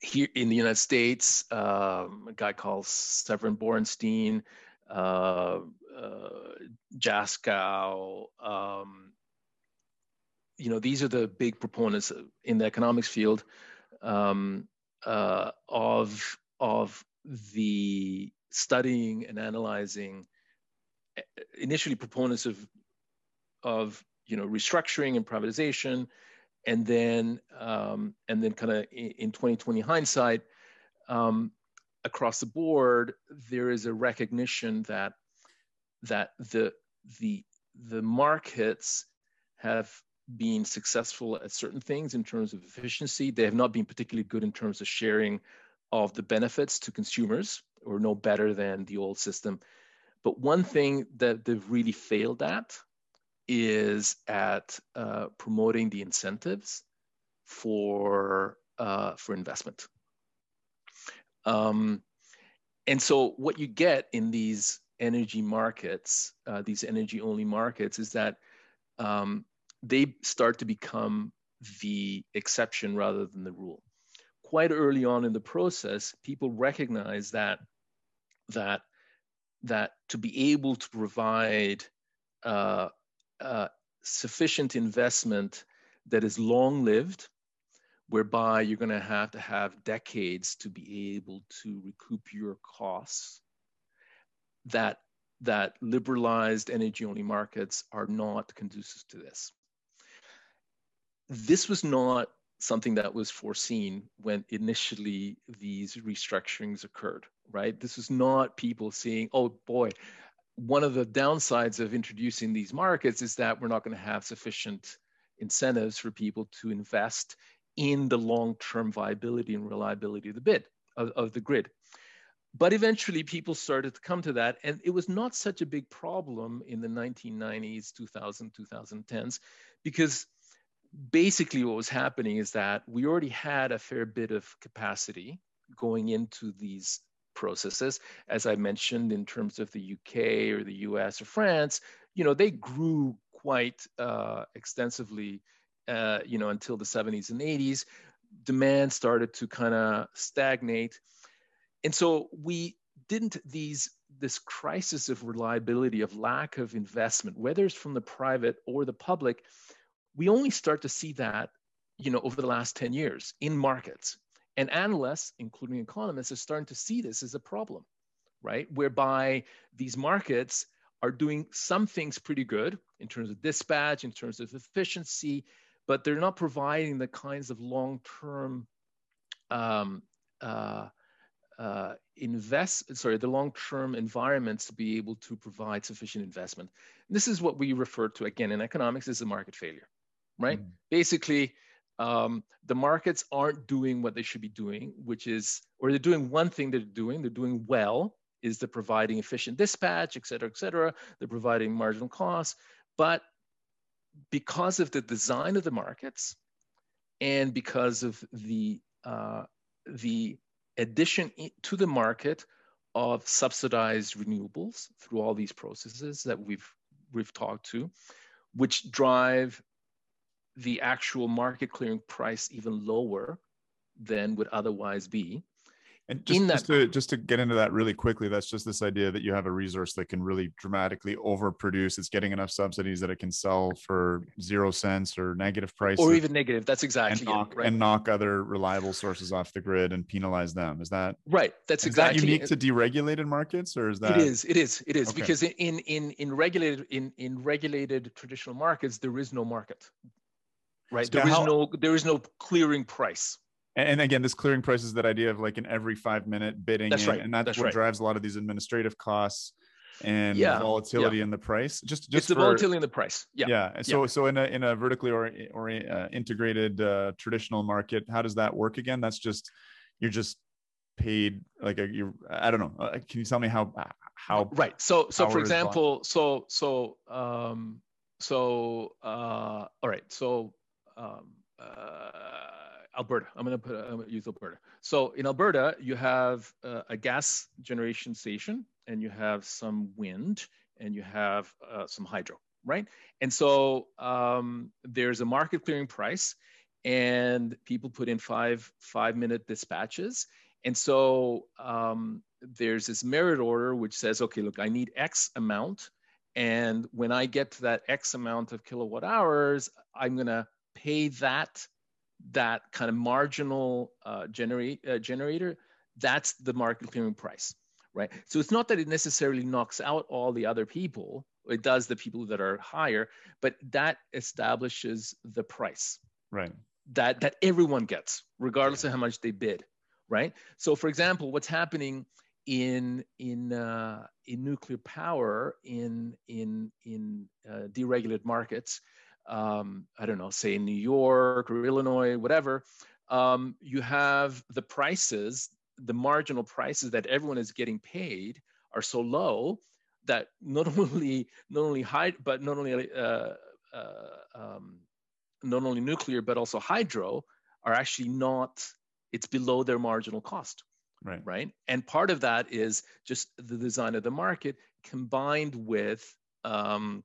here in the United States, um, a guy called Severin Borenstein, uh, uh, Joskow. Um, you know, these are the big proponents in the economics field um, uh, of of the studying and analyzing. Initially, proponents of of you know restructuring and privatization. And then um, and then kind of in, in, 2020 hindsight um, across the board there is a recognition that that the the the markets have been successful at certain things in terms of efficiency. They have not been particularly good in terms of sharing of the benefits to consumers or no better than the old system. But one thing that they've really failed at is at uh, promoting the incentives for uh, for investment. Um, and so what you get in these energy markets, uh, these energy only markets, is that um, they start to become the exception rather than the rule. Quite early on in the process, people recognize that that that to be able to provide uh, uh, sufficient investment that is long lived, whereby you're going to have to have decades to be able to recoup your costs. That that liberalized energy only markets are not conducive to this. This was not something that was foreseen when initially these restructurings occurred, right? This was not people saying, oh boy, one of the downsides of introducing these markets is that we're not going to have sufficient incentives for people to invest in the long-term viability and reliability of the bid of, of, the grid. But eventually people started to come to that and it was not such a big problem in the 1990s, 2000, 2010s, because basically what was happening is that we already had a fair bit of capacity going into these processes. As I mentioned, in terms of the UK or the US or France, you know, they grew quite uh, extensively, uh, you know, until the 70s and 80s. Demand started to kind of stagnate. And so we didn't these this crisis of reliability of lack of investment whether it's from the private or the public we only start to see that you know over the last 10 years in markets and analysts, including economists, are starting to see this as a problem, right? Whereby these markets are doing some things pretty good in terms of dispatch, in terms of efficiency, but they're not providing the kinds of long-term um, uh, uh, invest, sorry, the long-term environments to be able to provide sufficient investment. And this is what we refer to again in economics as a market failure, right? Mm. Basically, um, the markets aren't doing what they should be doing, which is, or they're doing one thing they're doing, they're doing well, is they're providing efficient dispatch, et cetera, et cetera. They're providing marginal costs. But because of the design of the markets and because of the, uh, the addition to the market of subsidized renewables through all these processes that we've, we've talked to, which drive the actual market clearing price even lower than would otherwise be, And just, that, just to just to get into that really quickly, that's just this idea that you have a resource that can really dramatically overproduce. It's getting enough subsidies that it can sell for zero cents or negative price, or even negative. That's exactly and knock, it, right? and knock other reliable sources off the grid and penalize them. Is that right? That's is exactly that unique to deregulated markets, or is that it is? It is. It is okay. because in in in regulated in in regulated traditional markets there is no market, right? So there how, is no there is no clearing price. And again this clearing price is that idea of like an every five minute bidding that's right. and that's, that's what right. drives a lot of these administrative costs and yeah, volatility yeah. in the price. Just just it's the for, volatility in the price. Yeah. Yeah. So yeah. so in a in a vertically or or uh, integrated uh, traditional market how does that work again? That's just you're just paid like a you i don't know. Uh, can you tell me how how right. So so for example so so um so uh all right. So um uh Alberta. I'm going to put I'm gonna use Alberta. So in Alberta, you have uh, a gas generation station, and you have some wind, and you have uh, some hydro, right? And so um, there's a market clearing price, and people put in five five minute dispatches, and so um, there's this merit order which says, okay, look, I need X amount, and when I get to that X amount of kilowatt hours, I'm going to pay that that kind of marginal uh, generate, uh, generator, that's the market clearing price, right? So it's not that it necessarily knocks out all the other people. It does the people that are higher, but that establishes the price, right? That that everyone gets, regardless of how much they bid, right? So, for example, what's happening in in uh, in nuclear power in in in uh, deregulated markets um, I don't know, say in New York or Illinois, whatever, um, you have the prices, the marginal prices that everyone is getting paid are so low that not only not only high, but not only uh, uh, um, not only nuclear but also hydro are actually not. It's below their marginal cost. Right. Right. And part of that is just the design of the market combined with um,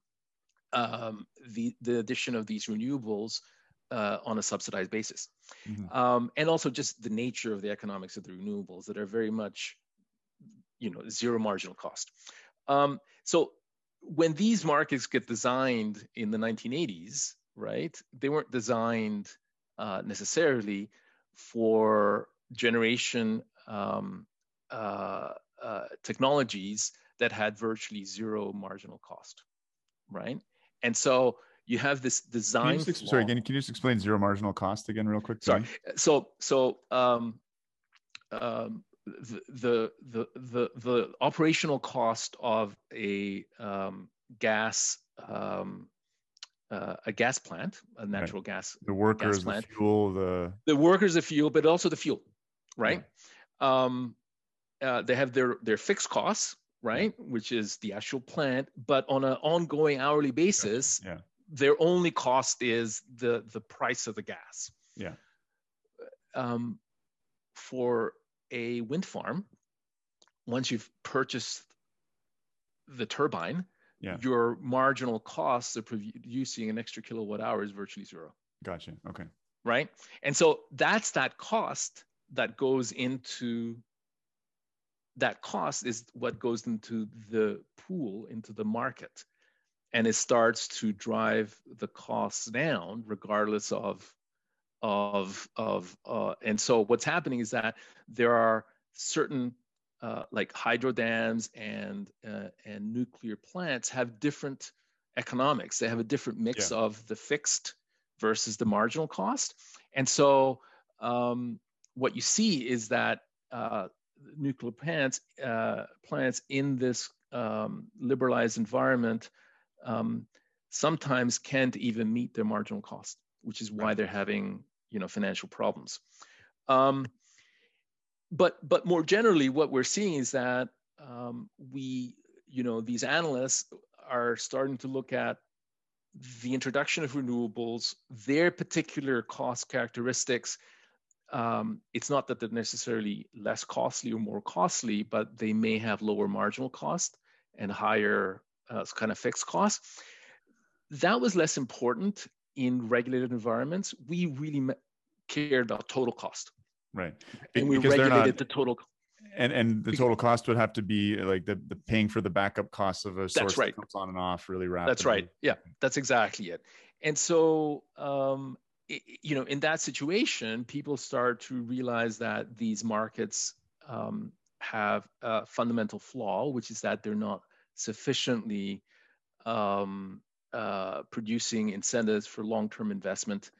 um, the, the addition of these renewables uh, on a subsidized basis. Mm-hmm. Um, and also just the nature of the economics of the renewables that are very much, you know, zero marginal cost. Um, so when these markets get designed in the 1980s, right, they weren't designed uh, necessarily for generation um, uh, uh technologies that had virtually zero marginal cost, right? And so you have this design. Can just, sorry, again, can you just explain zero marginal cost again, real quick? Sorry. So, so um, um, the, the, the, the, the operational cost of a um, gas um, uh, a gas plant, a natural right. gas. The workers, gas plant. the fuel, the the workers, the fuel, but also the fuel, right? Yeah. Um, uh, they have their their fixed costs, right? Which is the actual plant, but on an ongoing hourly basis, yeah. their only cost is the the price of the gas. Yeah. Um, for a wind farm, once you've purchased the turbine, yeah. your marginal costs of producing an extra kilowatt hour is virtually zero. Gotcha. Okay. Right. And so that's that cost that goes into that cost is what goes into the pool, into the market. And it starts to drive the costs down regardless of, of, of uh, and so what's happening is that there are certain uh, like hydro dams and, uh, and nuclear plants have different economics. They have a different mix yeah. of the fixed versus the marginal cost. And so um, what you see is that uh, nuclear plants uh, plants in this um, liberalized environment um, sometimes can't even meet their marginal cost, which is why they're having you know financial problems. Um, but but more generally, what we're seeing is that um, we you know these analysts are starting to look at the introduction of renewables, their particular cost characteristics, um, it's not that they're necessarily less costly or more costly, but they may have lower marginal cost and higher uh, kind of fixed costs. That was less important in regulated environments. We really cared about total cost. Right. and we regulated not, the total. and and the total cost would have to be like the, the paying for the backup costs of a source that's right. that comes on and off really rapidly. That's right. Yeah, that's exactly it. And so, um, you know, in that situation, people start to realize that these markets um, have a fundamental flaw, which is that they're not sufficiently um, uh, producing incentives for long-term investment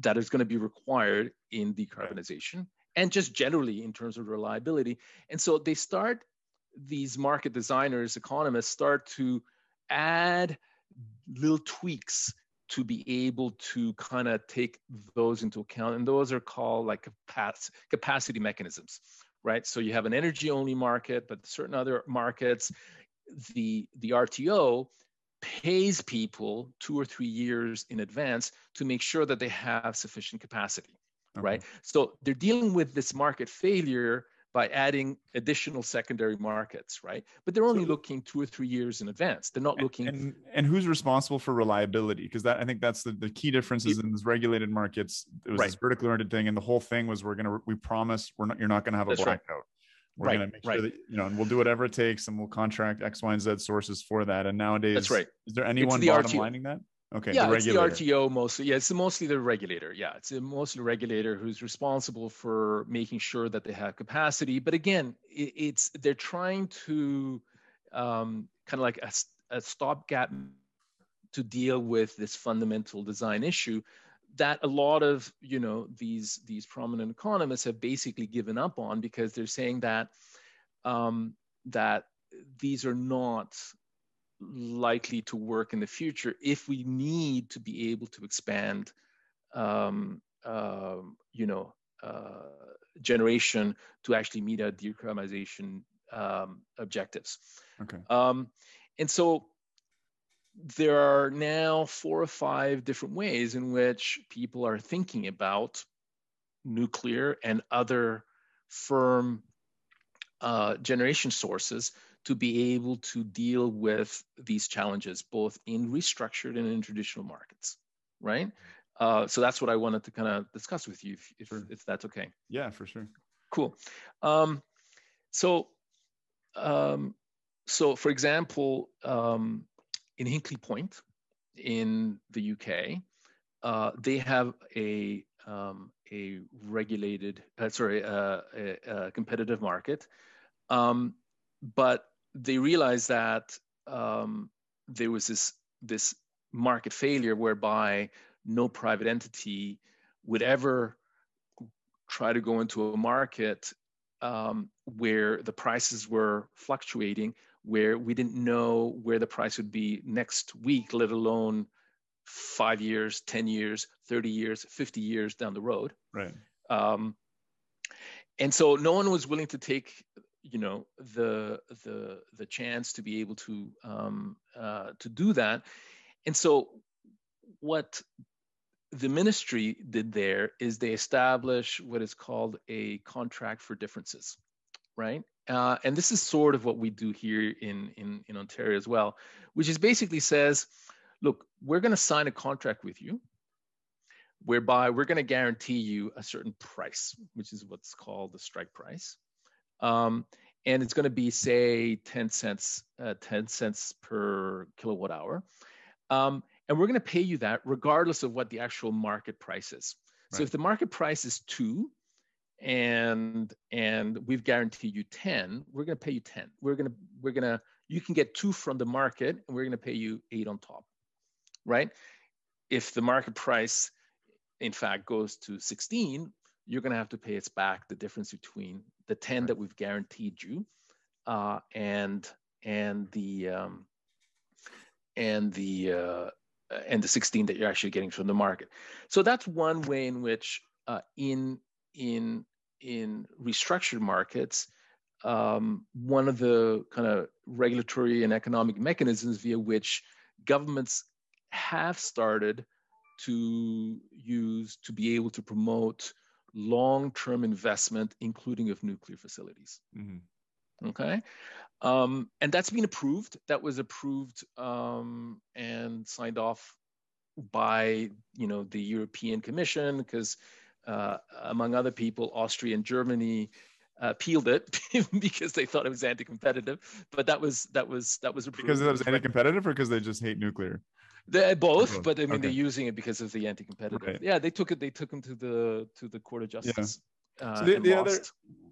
that is going to be required in decarbonization. And just generally in terms of reliability. And so they start, these market designers, economists start to add little tweaks to be able to kind of take those into account. And those are called like capacity mechanisms, right? So you have an energy only market, but certain other markets, the, the RTO pays people two or three years in advance to make sure that they have sufficient capacity okay. right? So they're dealing with this market failure by adding additional secondary markets, right? But they're only looking two or three years in advance. They're not looking. And, and who's responsible for reliability? Because that I think that's the, the key differences in these regulated markets. It was right. this vertically oriented thing, and the whole thing was we're gonna we promise we're not you're not gonna have a that's blackout. Right. We're right, gonna make sure that you know, and we'll do whatever it takes, and we'll contract X, Y, and Z sources for that. And nowadays, that's right. Is there anyone bottom lining that? Okay. Yeah, the it's the RTO mostly. Yeah, it's mostly the regulator. Yeah, it's mostly the regulator who's responsible for making sure that they have capacity. But again, it, it's they're trying to um, kind of like a, a stopgap to deal with this fundamental design issue that a lot of you know these these prominent economists have basically given up on because they're saying that um, that these are not likely to work in the future if we need to be able to expand, um, uh, you know, uh, generation to actually meet our decarbonization um, objectives. Okay. Um, and so there are now four or five different ways in which people are thinking about nuclear and other firm uh, generation sources to be able to deal with these challenges, both in restructured and in traditional markets, right? Uh, so that's what I wanted to kind of discuss with you, if, if, sure. if, that's okay. Yeah, for sure. Cool. Um, so, um, so for example, um, in Hinkley Point in the UK, uh, they have a um, a regulated, uh, sorry, uh, a, a, competitive market, um, but they realized that um, there was this this market failure whereby no private entity would ever try to go into a market um, where the prices were fluctuating, where we didn't know where the price would be next week, let alone five years, 10 years, 30 years, 50 years down the road. Right. Um, and so no one was willing to take you know the the the chance to be able to um, uh, to do that. And so what the ministry did there is they establish what is called a contract for differences right? Uh, and this is sort of what we do here in, in in ontario as well which is basically says look we're going to sign a contract with you whereby we're going to guarantee you a certain price which is what's called the strike price um, and it's going to be say 10 cents, uh, 10 cents per kilowatt hour. Um, and we're going to pay you that regardless of what the actual market price is. Right. So if the market price is two and and we've guaranteed you 10, we're going to pay you 10. We're going to we're going to you can get two from the market and we're going to pay you eight on top. Right? If the market price in fact goes to 16, you're going to have to pay us back the difference between the 10 right. that we've guaranteed you uh, and and the um, and the uh, and the 16 that you're actually getting from the market. So that's one way in which uh, in in in restructured markets, um, one of the kind of regulatory and economic mechanisms via which governments have started to use to be able to promote long-term investment, including of nuclear facilities. Mm-hmm. Okay, um, and that's been approved. That was approved um, and signed off by you know the European Commission because, uh, among other people, Austria and Germany uh, appealed it because they thought it was anti-competitive. But that was that was that was approved. because it was anti-competitive, or because they just hate nuclear. They both, but I mean okay. they're using it because of the anti-competitive. Right. Yeah, they took it. They took them to the to the court of justice. Uh, so the, the other,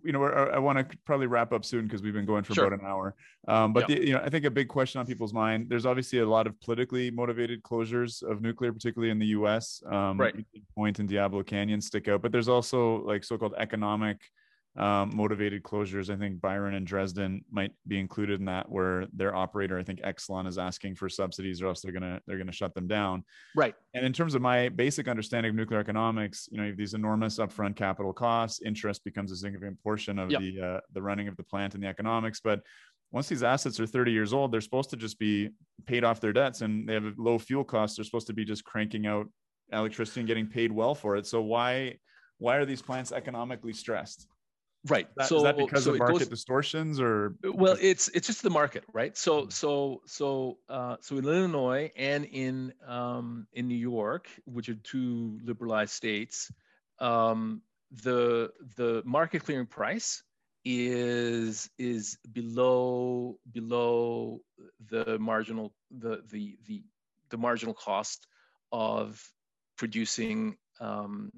you know, I want to probably wrap up soon because we've been going for sure. about an hour. Um, but the, you know, I think a big question on people's mind. There's obviously a lot of politically motivated closures of nuclear, particularly in the U.S. Um, right. Point and Diablo Canyon stick out, but there's also like so-called economic um, motivated closures. I think Byron and Dresden might be included in that, where their operator, I think Exelon, is asking for subsidies, or else they're gonna they're gonna shut them down. Right. And in terms of my basic understanding of nuclear economics, you know, you have these enormous upfront capital costs. Interest becomes a significant portion of yep. the uh, the running of the plant and the economics, but once these assets are 30 years old, they're supposed to just be paid off their debts and they have a low fuel costs. They're supposed to be just cranking out electricity and getting paid well for it. So why why are these plants economically stressed? Right. That, so is that because so of market goes, distortions or? Well, it's it's just the market, right? So mm. so so uh, so in Illinois and in um, in New York, which are two liberalized states, um, the the market clearing price is is below below the marginal the the the the marginal cost of producing um,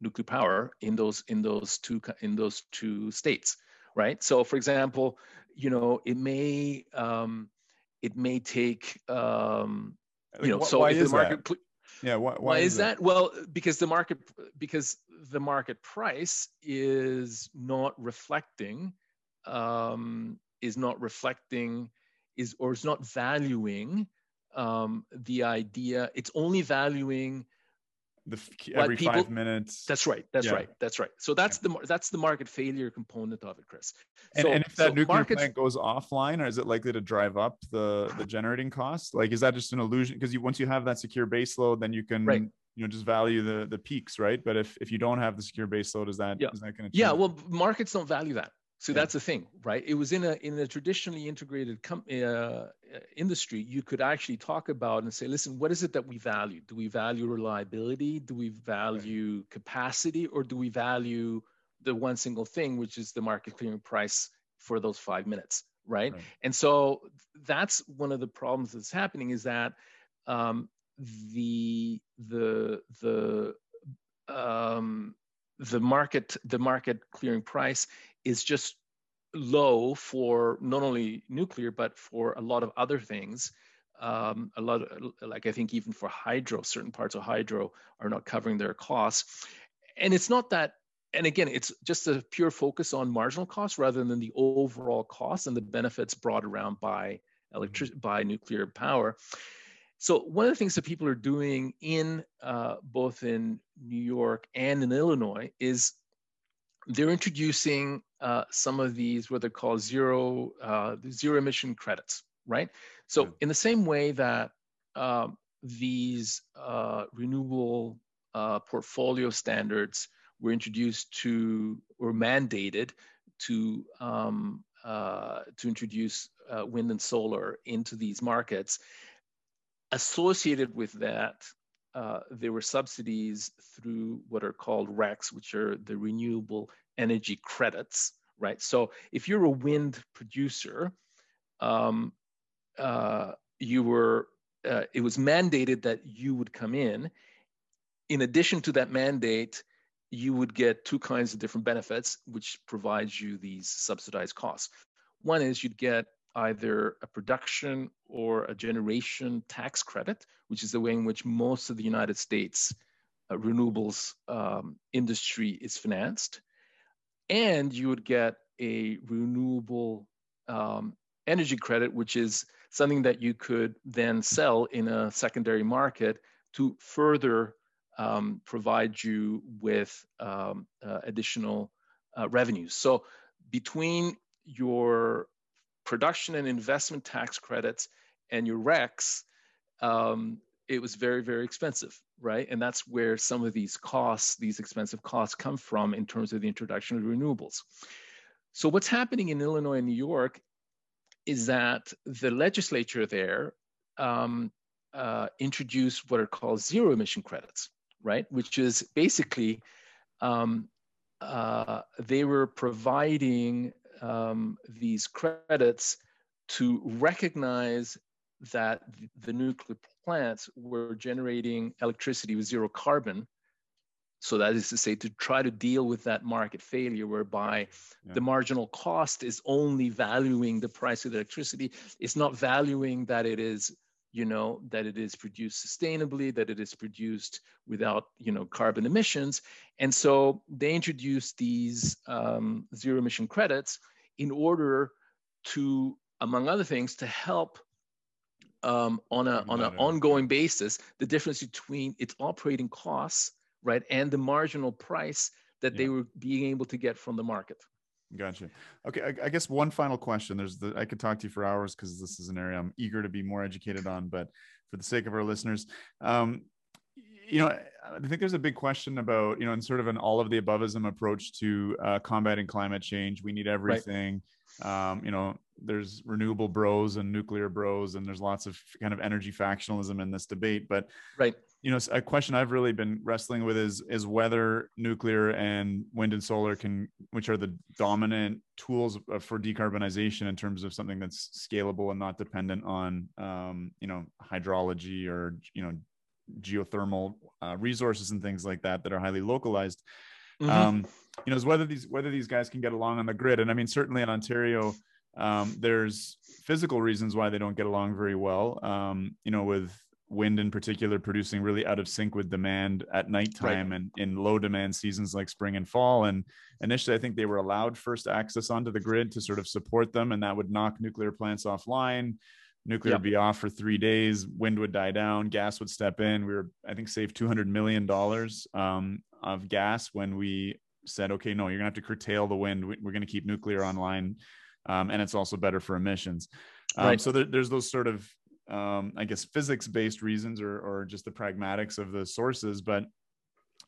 nuclear power in those in those two in those two states, right? So, for example, you know, it may um, it may take um, you know, so why if the market that? yeah why, why, why is, is that? that? well because the market because the market price is not reflecting um, is not reflecting is or is not valuing um, the idea it's only valuing the every people, five minutes. That's right. That's yeah. right. That's right. So that's the that's the market failure component of it, Chris. And, so, and if that so nuclear markets, plant goes offline, or is it likely to drive up the the generating costs? Like, is that just an illusion? Because you once you have that secure base load, then you can right. you know just value the the peaks, right? But if if you don't have the secure base load, is that yeah. is that going to yeah? Well, markets don't value that. So yeah. that's the thing, right? It was in a in a traditionally integrated com- uh, industry. You could actually talk about and say, listen, what is it that we value? Do we value reliability? Do we value right. capacity, or do we value the one single thing, which is the market clearing price for those five minutes, right? right. And so that's one of the problems that's happening is that um, the the the um, the market the market clearing price is just low for not only nuclear but for a lot of other things. Um, a lot of, like i think even for hydro certain parts of hydro are not covering their costs. And it's not that and again it's just a pure focus on marginal costs rather than the overall costs and the benefits brought around by electric by nuclear power. So one of the things that people are doing in uh, both in New York and in Illinois is they're introducing uh, some of these what they're called zero uh, zero emission credits, right? So yeah. in the same way that um, these uh, renewable uh, portfolio standards were introduced to or mandated to um, uh, to introduce uh, wind and solar into these markets associated with that, uh, there were subsidies through what are called RECs, which are the renewable energy credits, right? So if you're a wind producer, um, uh, you were, uh, it was mandated that you would come in. In addition to that mandate, you would get two kinds of different benefits, which provides you these subsidized costs. One is you'd get either a production or a generation tax credit, which is the way in which most of the United States uh, renewables um, industry is financed. And you would get a renewable um, energy credit, which is something that you could then sell in a secondary market to further um, provide you with um, uh, additional uh, revenues. So between your production and investment tax credits and your RECs, um, it was very, very expensive, right? And that's where some of these costs, these expensive costs come from in terms of the introduction of renewables. So what's happening in Illinois and New York is that the legislature there um, uh, introduced what are called zero emission credits, right? Which is basically um, uh, they were providing um, these credits to recognize that the nuclear plants were generating electricity with zero carbon. So that is to say, to try to deal with that market failure whereby yeah. the marginal cost is only valuing the price of the electricity. It's not valuing that it is you know that it is produced sustainably that it is produced without you know carbon emissions. And so they introduced these um, zero emission credits in order to among other things to help um, on a on an ongoing basis the difference between its operating costs right and the marginal price that yeah. they were being able to get from the market Gotcha. Okay, I, I, guess one final question. There's the I could talk to you for hours because this is an area I'm eager to be more educated on. But for the sake of our listeners, um, you know, I think there's a big question about you know, in sort of an all of the aboveism approach to uh, combating climate change. We need everything. Right. Um, you know, there's renewable bros and nuclear bros, and there's lots of kind of energy factionalism in this debate. But right you know a question i've really been wrestling with is is whether nuclear and wind and solar can which are the dominant tools for decarbonization in terms of something that's scalable and not dependent on um, you know hydrology or you know geothermal uh, resources and things like that that are highly localized mm-hmm. um, you know is whether these whether these guys can get along on the grid and i mean certainly in ontario um, there's physical reasons why they don't get along very well um, you know with wind in particular producing really out of sync with demand at nighttime right. and in low demand seasons like spring and fall. And initially, I think they were allowed first access onto the grid to sort of support them, and that would knock nuclear plants offline. Nuclear yep. would be off for three days. Wind would die down. Gas would step in. We were, I think, saved two hundred million dollars um, of gas when we said, "Okay, no, you're gonna have to curtail the wind. We're gonna keep nuclear online, um, and it's also better for emissions." Um, right. So there, there's those sort of um, I guess, physics based reasons or, or just the pragmatics of the sources. But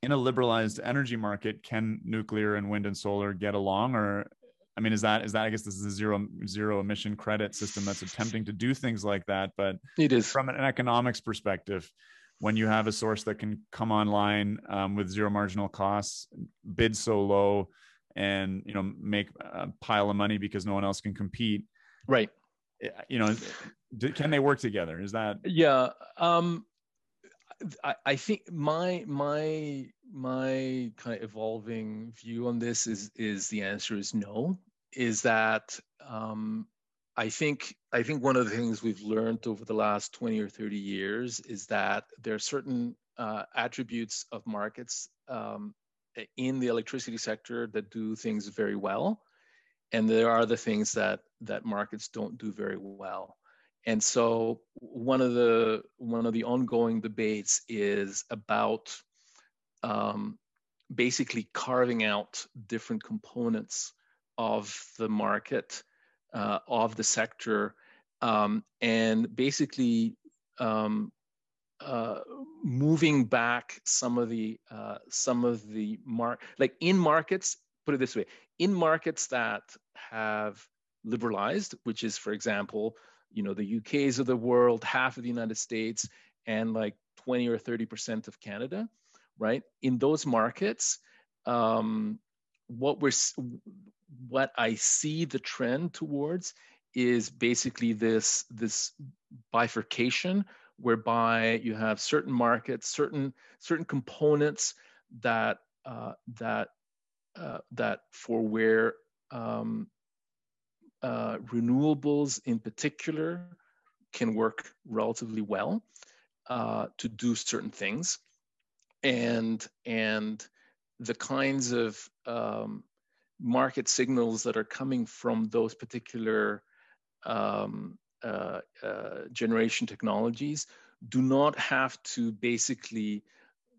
in a liberalized energy market, can nuclear and wind and solar get along? Or, I mean, is that, is that, I guess this is a zero, zero emission credit system that's attempting to do things like that. But it is from an economics perspective, when you have a source that can come online um, with zero marginal costs, bid so low, and you know make a pile of money because no one else can compete. Right. You know, can they work together? Is that yeah? Um, I, I think my my my kind of evolving view on this is is the answer is no. Is that um, I think I think one of the things we've learned over the last 20 or 30 years is that there are certain uh, attributes of markets um, in the electricity sector that do things very well, and there are the things that that markets don't do very well. And so one of the one of the ongoing debates is about um, basically carving out different components of the market, uh, of the sector, um, and basically um, uh, moving back some of the uh, some of the mark like in markets. Put it this way: in markets that have liberalized, which is, for example, you know the UK's of the world, half of the United States, and like 20 or 30 percent of Canada, right? In those markets, um, what we're what I see the trend towards is basically this this bifurcation whereby you have certain markets, certain certain components that uh, that uh, that for where um, uh, renewables in particular can work relatively well uh, to do certain things. And, and the kinds of um, market signals that are coming from those particular um, uh, uh, generation technologies do not have to basically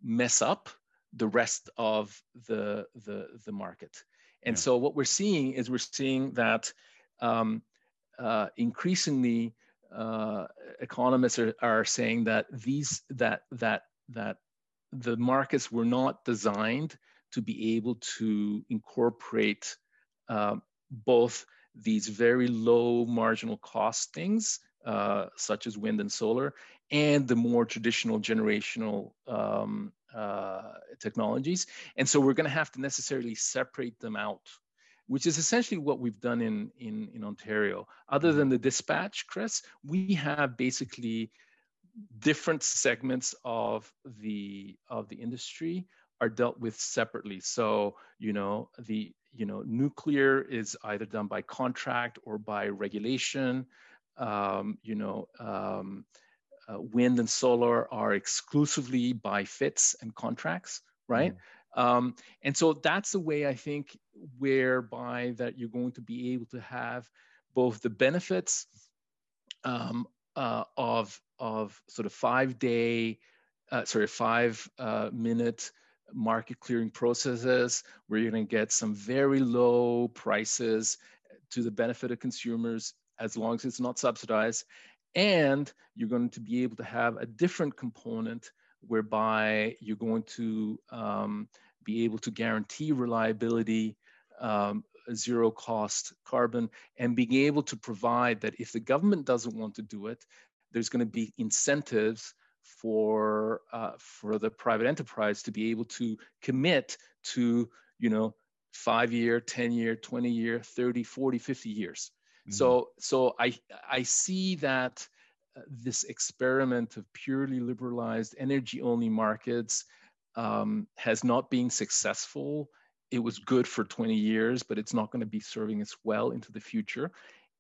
mess up the rest of the, the, the market. And yeah. so what we're seeing is we're seeing that um, uh, increasingly uh, economists are, are saying that these that that that the markets were not designed to be able to incorporate uh, both these very low marginal cost things, uh, such as wind and solar, and the more traditional generational um, uh, technologies. And so we're going to have to necessarily separate them out, which is essentially what we've done in, in, in Ontario. Other than the dispatch, Chris, we have basically different segments of the of the industry are dealt with separately. So, you know, the you know nuclear is either done by contract or by regulation. Um, you know, um, uh, wind and solar are exclusively by FITs and contracts, right? Mm. Um, and so that's the way I think whereby that you're going to be able to have both the benefits um, uh, of of sort of five day, uh, sorry, five uh, minute market clearing processes where you're going to get some very low prices to the benefit of consumers as long as it's not subsidized and you're going to be able to have a different component whereby you're going to um, be able to guarantee reliability, um, zero cost carbon, and being able to provide that if the government doesn't want to do it, there's going to be incentives for uh, for the private enterprise to be able to commit to you know five year 10 year 20 year 30 40 50 years Mm-hmm. So, so I, I see that uh, this experiment of purely liberalized energy only markets um, has not been successful. It was good for 20 years, but it's not going to be serving us well into the future.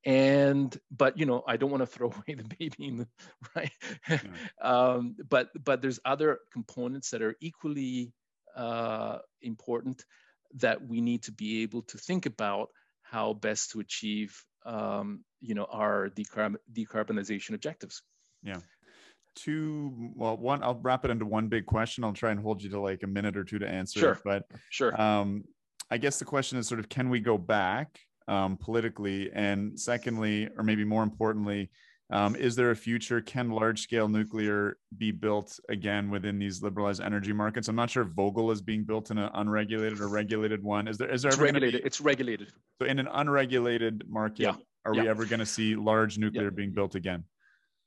And but you know I don't want to throw away the baby in the right. Yeah. um, but but there's other components that are equally uh, important that we need to be able to think about how best to achieve um, you know our decarb- decarbonization objectives. Yeah. Two well one i'll wrap it into one big question. I'll try and hold you to like a minute or two to answer sure. it, but sure. um i guess the question is sort of can we go back um, politically? And secondly or maybe more importantly um, is there a future? Can large scale nuclear be built again within these liberalized energy markets? I'm not sure if Vogtle is being built in an unregulated or regulated one. Is there is there it's regulated? Be, it's regulated. So in an unregulated market, yeah. are yeah. we ever going to see large nuclear yeah. being built again?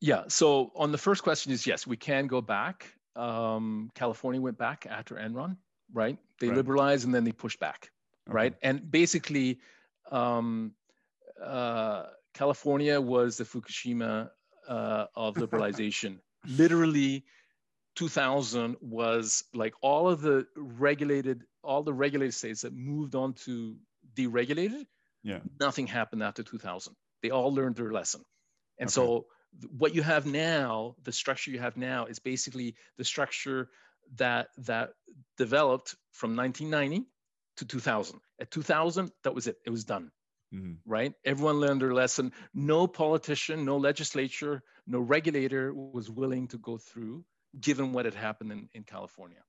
Yeah. So on the first question is yes, we can go back. Um, California went back after Enron, right? They right. liberalized and then they pushed back, okay. right? And basically, um, uh, California was the Fukushima uh, of liberalization. Literally, 2000 was like all of the regulated, all the regulated states that moved on to deregulated. Yeah. Nothing happened after 2000. They all learned their lesson. And okay. so what you have now, the structure you have now is basically the structure that that developed from 1990 to 2000. At 2000, that was it. It was done mm-hmm. right? Everyone learned their lesson. No politician, no legislature, no regulator was willing to go through, given what had happened in, in California.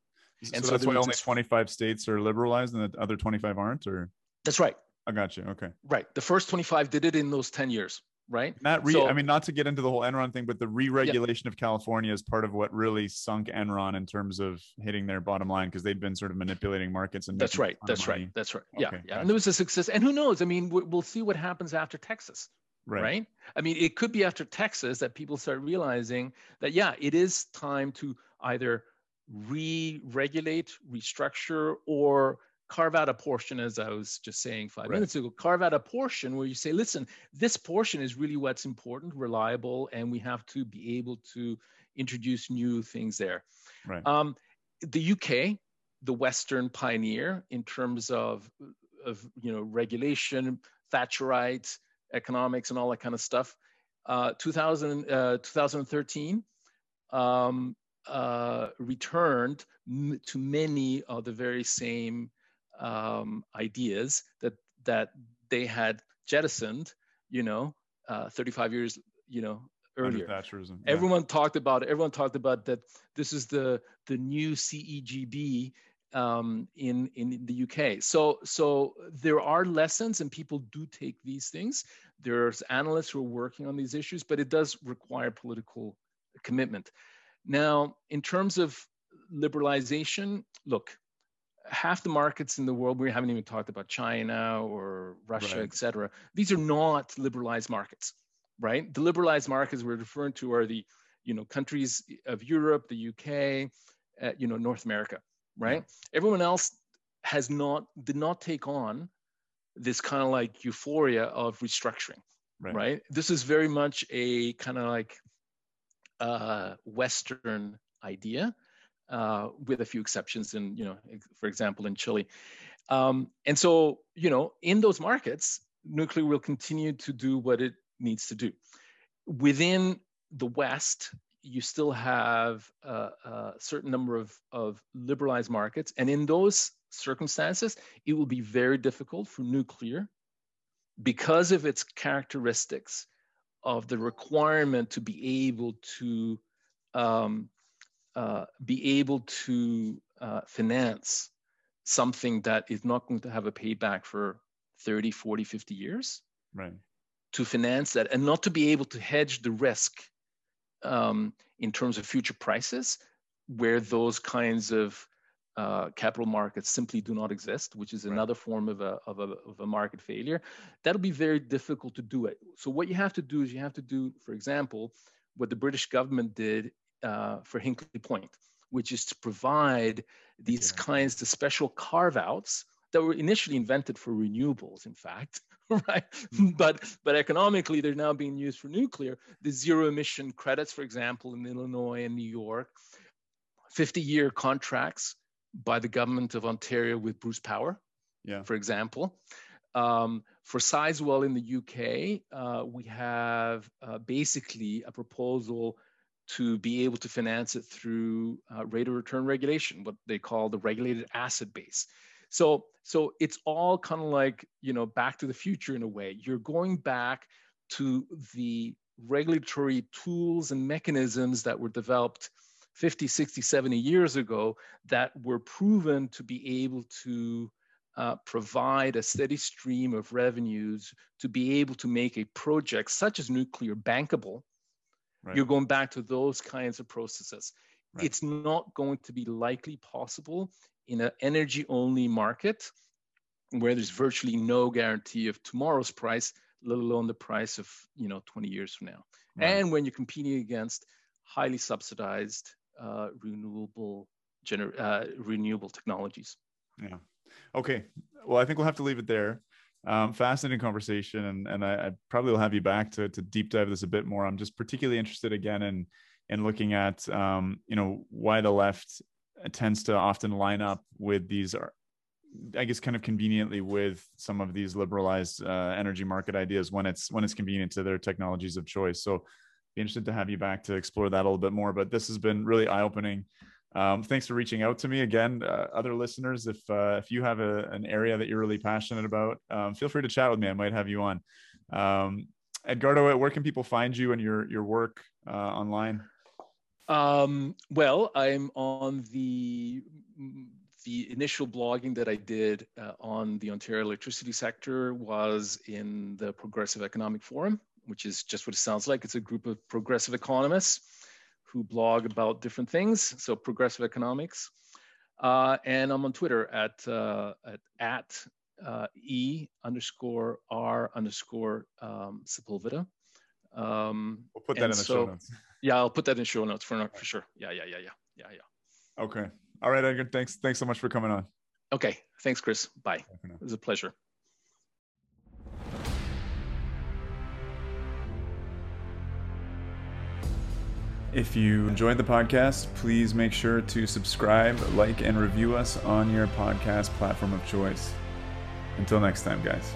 And so, so that's why only 25 states are liberalized and the other 25 aren't, or? That's right. I got you. Okay. Right. The first 25 did it in those 10 years right? Not re- so, I mean, not to get into the whole Enron thing, but the re-regulation yeah. of California is part of what really sunk Enron in terms of hitting their bottom line because they'd been sort of manipulating markets and that's right, that's right, that's right. Okay, yeah, yeah, gotcha. and it was a success. And who knows? I mean, we'll see what happens after Texas. Right. right. I mean, it could be after Texas that people start realizing that, yeah, it is time to either re regulate, restructure, or carve out a portion, as I was just saying five right. minutes ago, carve out a portion where you say, listen, this portion is really what's important, reliable, and we have to be able to introduce new things there. Right. Um, the UK, the Western pioneer in terms of, of you know, regulation, Thatcherite, economics, and all that kind of stuff. Uh, 2000, uh, 2013, um, uh, returned m- to many of the very same um, ideas that that they had jettisoned, you know, uh, 35 years, you know, earlier. Thatcherism. Yeah. Everyone talked about it. Everyone talked about that. This is the the new CEGB um, in in the UK. So so there are lessons, and people do take these things. There's analysts who are working on these issues, but it does require political commitment. Now, in terms of liberalization, look, half the markets in the world, we haven't even talked about China or Russia, right. et cetera. These are not liberalized markets, right? The liberalized markets we're referring to are the, you know, countries of Europe, the UK, uh, you know, North America, right? Everyone else has not did not take on this kind of like euphoria of restructuring, right? right? This is very much a kind of like uh, Western idea, uh, with a few exceptions. In you know, for example, in Chile, um, and so you know, in those markets, nuclear will continue to do what it needs to do. Within the West, you still have a, a, certain number of, of liberalized markets. And in those circumstances, it will be very difficult for nuclear because of its characteristics of the requirement to be able to um, uh, be able to uh, finance something that is not going to have a payback for 30, 40, 50 years. Right. To finance that and not to be able to hedge the risk um, in terms of future prices, where those kinds of uh, capital markets simply do not exist, which is another right. form of a, of, a, of a market failure, that'll be very difficult to do it. So, what you have to do is you have to do, for example, what the British government did uh, for Hinkley Point, which is to provide these yeah. kinds of special carve outs that were initially invented for renewables, in fact, right? Mm-hmm. but but economically, they're now being used for nuclear. The zero emission credits, for example, in Illinois and New York, 50 year contracts by the government of Ontario with Bruce Power, yeah. for example. Um, for Sizewell in the UK, uh, we have uh, basically a proposal to be able to finance it through uh, rate of return regulation, what they call the regulated asset base. So, so it's all kind of like, you know, back to the future in a way. You're going back to the regulatory tools and mechanisms that were developed 50, 60, 70 years ago that were proven to be able to uh, provide a steady stream of revenues to be able to make a project such as nuclear bankable. Right. You're going back to those kinds of processes. Right. It's not going to be likely possible in an energy only market where there's virtually no guarantee of tomorrow's price, let alone the price of you know 20 years from now. Right. And when you're competing against highly subsidized uh, renewable gener- uh, renewable technologies. Yeah. Okay. Well, I think we'll have to leave it there. Um, fascinating conversation, and and I, I, probably will have you back to to deep dive this a bit more. I'm just particularly interested again in in looking at um, you know why the left tends to often line up with these uh, I guess kind of conveniently with some of these liberalized uh, energy market ideas when it's when it's convenient to their technologies of choice. So be interested to have you back to explore that a little bit more. But this has been really eye opening. Um, thanks for reaching out to me again, uh, other listeners. If uh, if you have a, an area that you're really passionate about, um, feel free to chat with me. I might have you on. Um, Edgardo, where can people find you and your your work uh, online? Um, well, I'm on the the initial blogging that I did uh, on the Ontario electricity sector was in the Progressive Economic Forum, which is just what it sounds like. It's a group of progressive economists who blog about different things. So progressive economics. Uh, and I'm on Twitter at uh, at, at uh, e underscore r underscore um, Sepulveda. Um, we'll put that in the so, show notes. Yeah, I'll put that in show notes for for sure. Yeah, yeah, yeah, yeah, yeah, yeah. Okay. All right, Edgar. Thanks. Thanks so much for coming on. Okay. Thanks, Chris. Bye. It was a pleasure. If you enjoyed the podcast, please make sure to subscribe, like, and review us on your podcast platform of choice. Until next time, guys.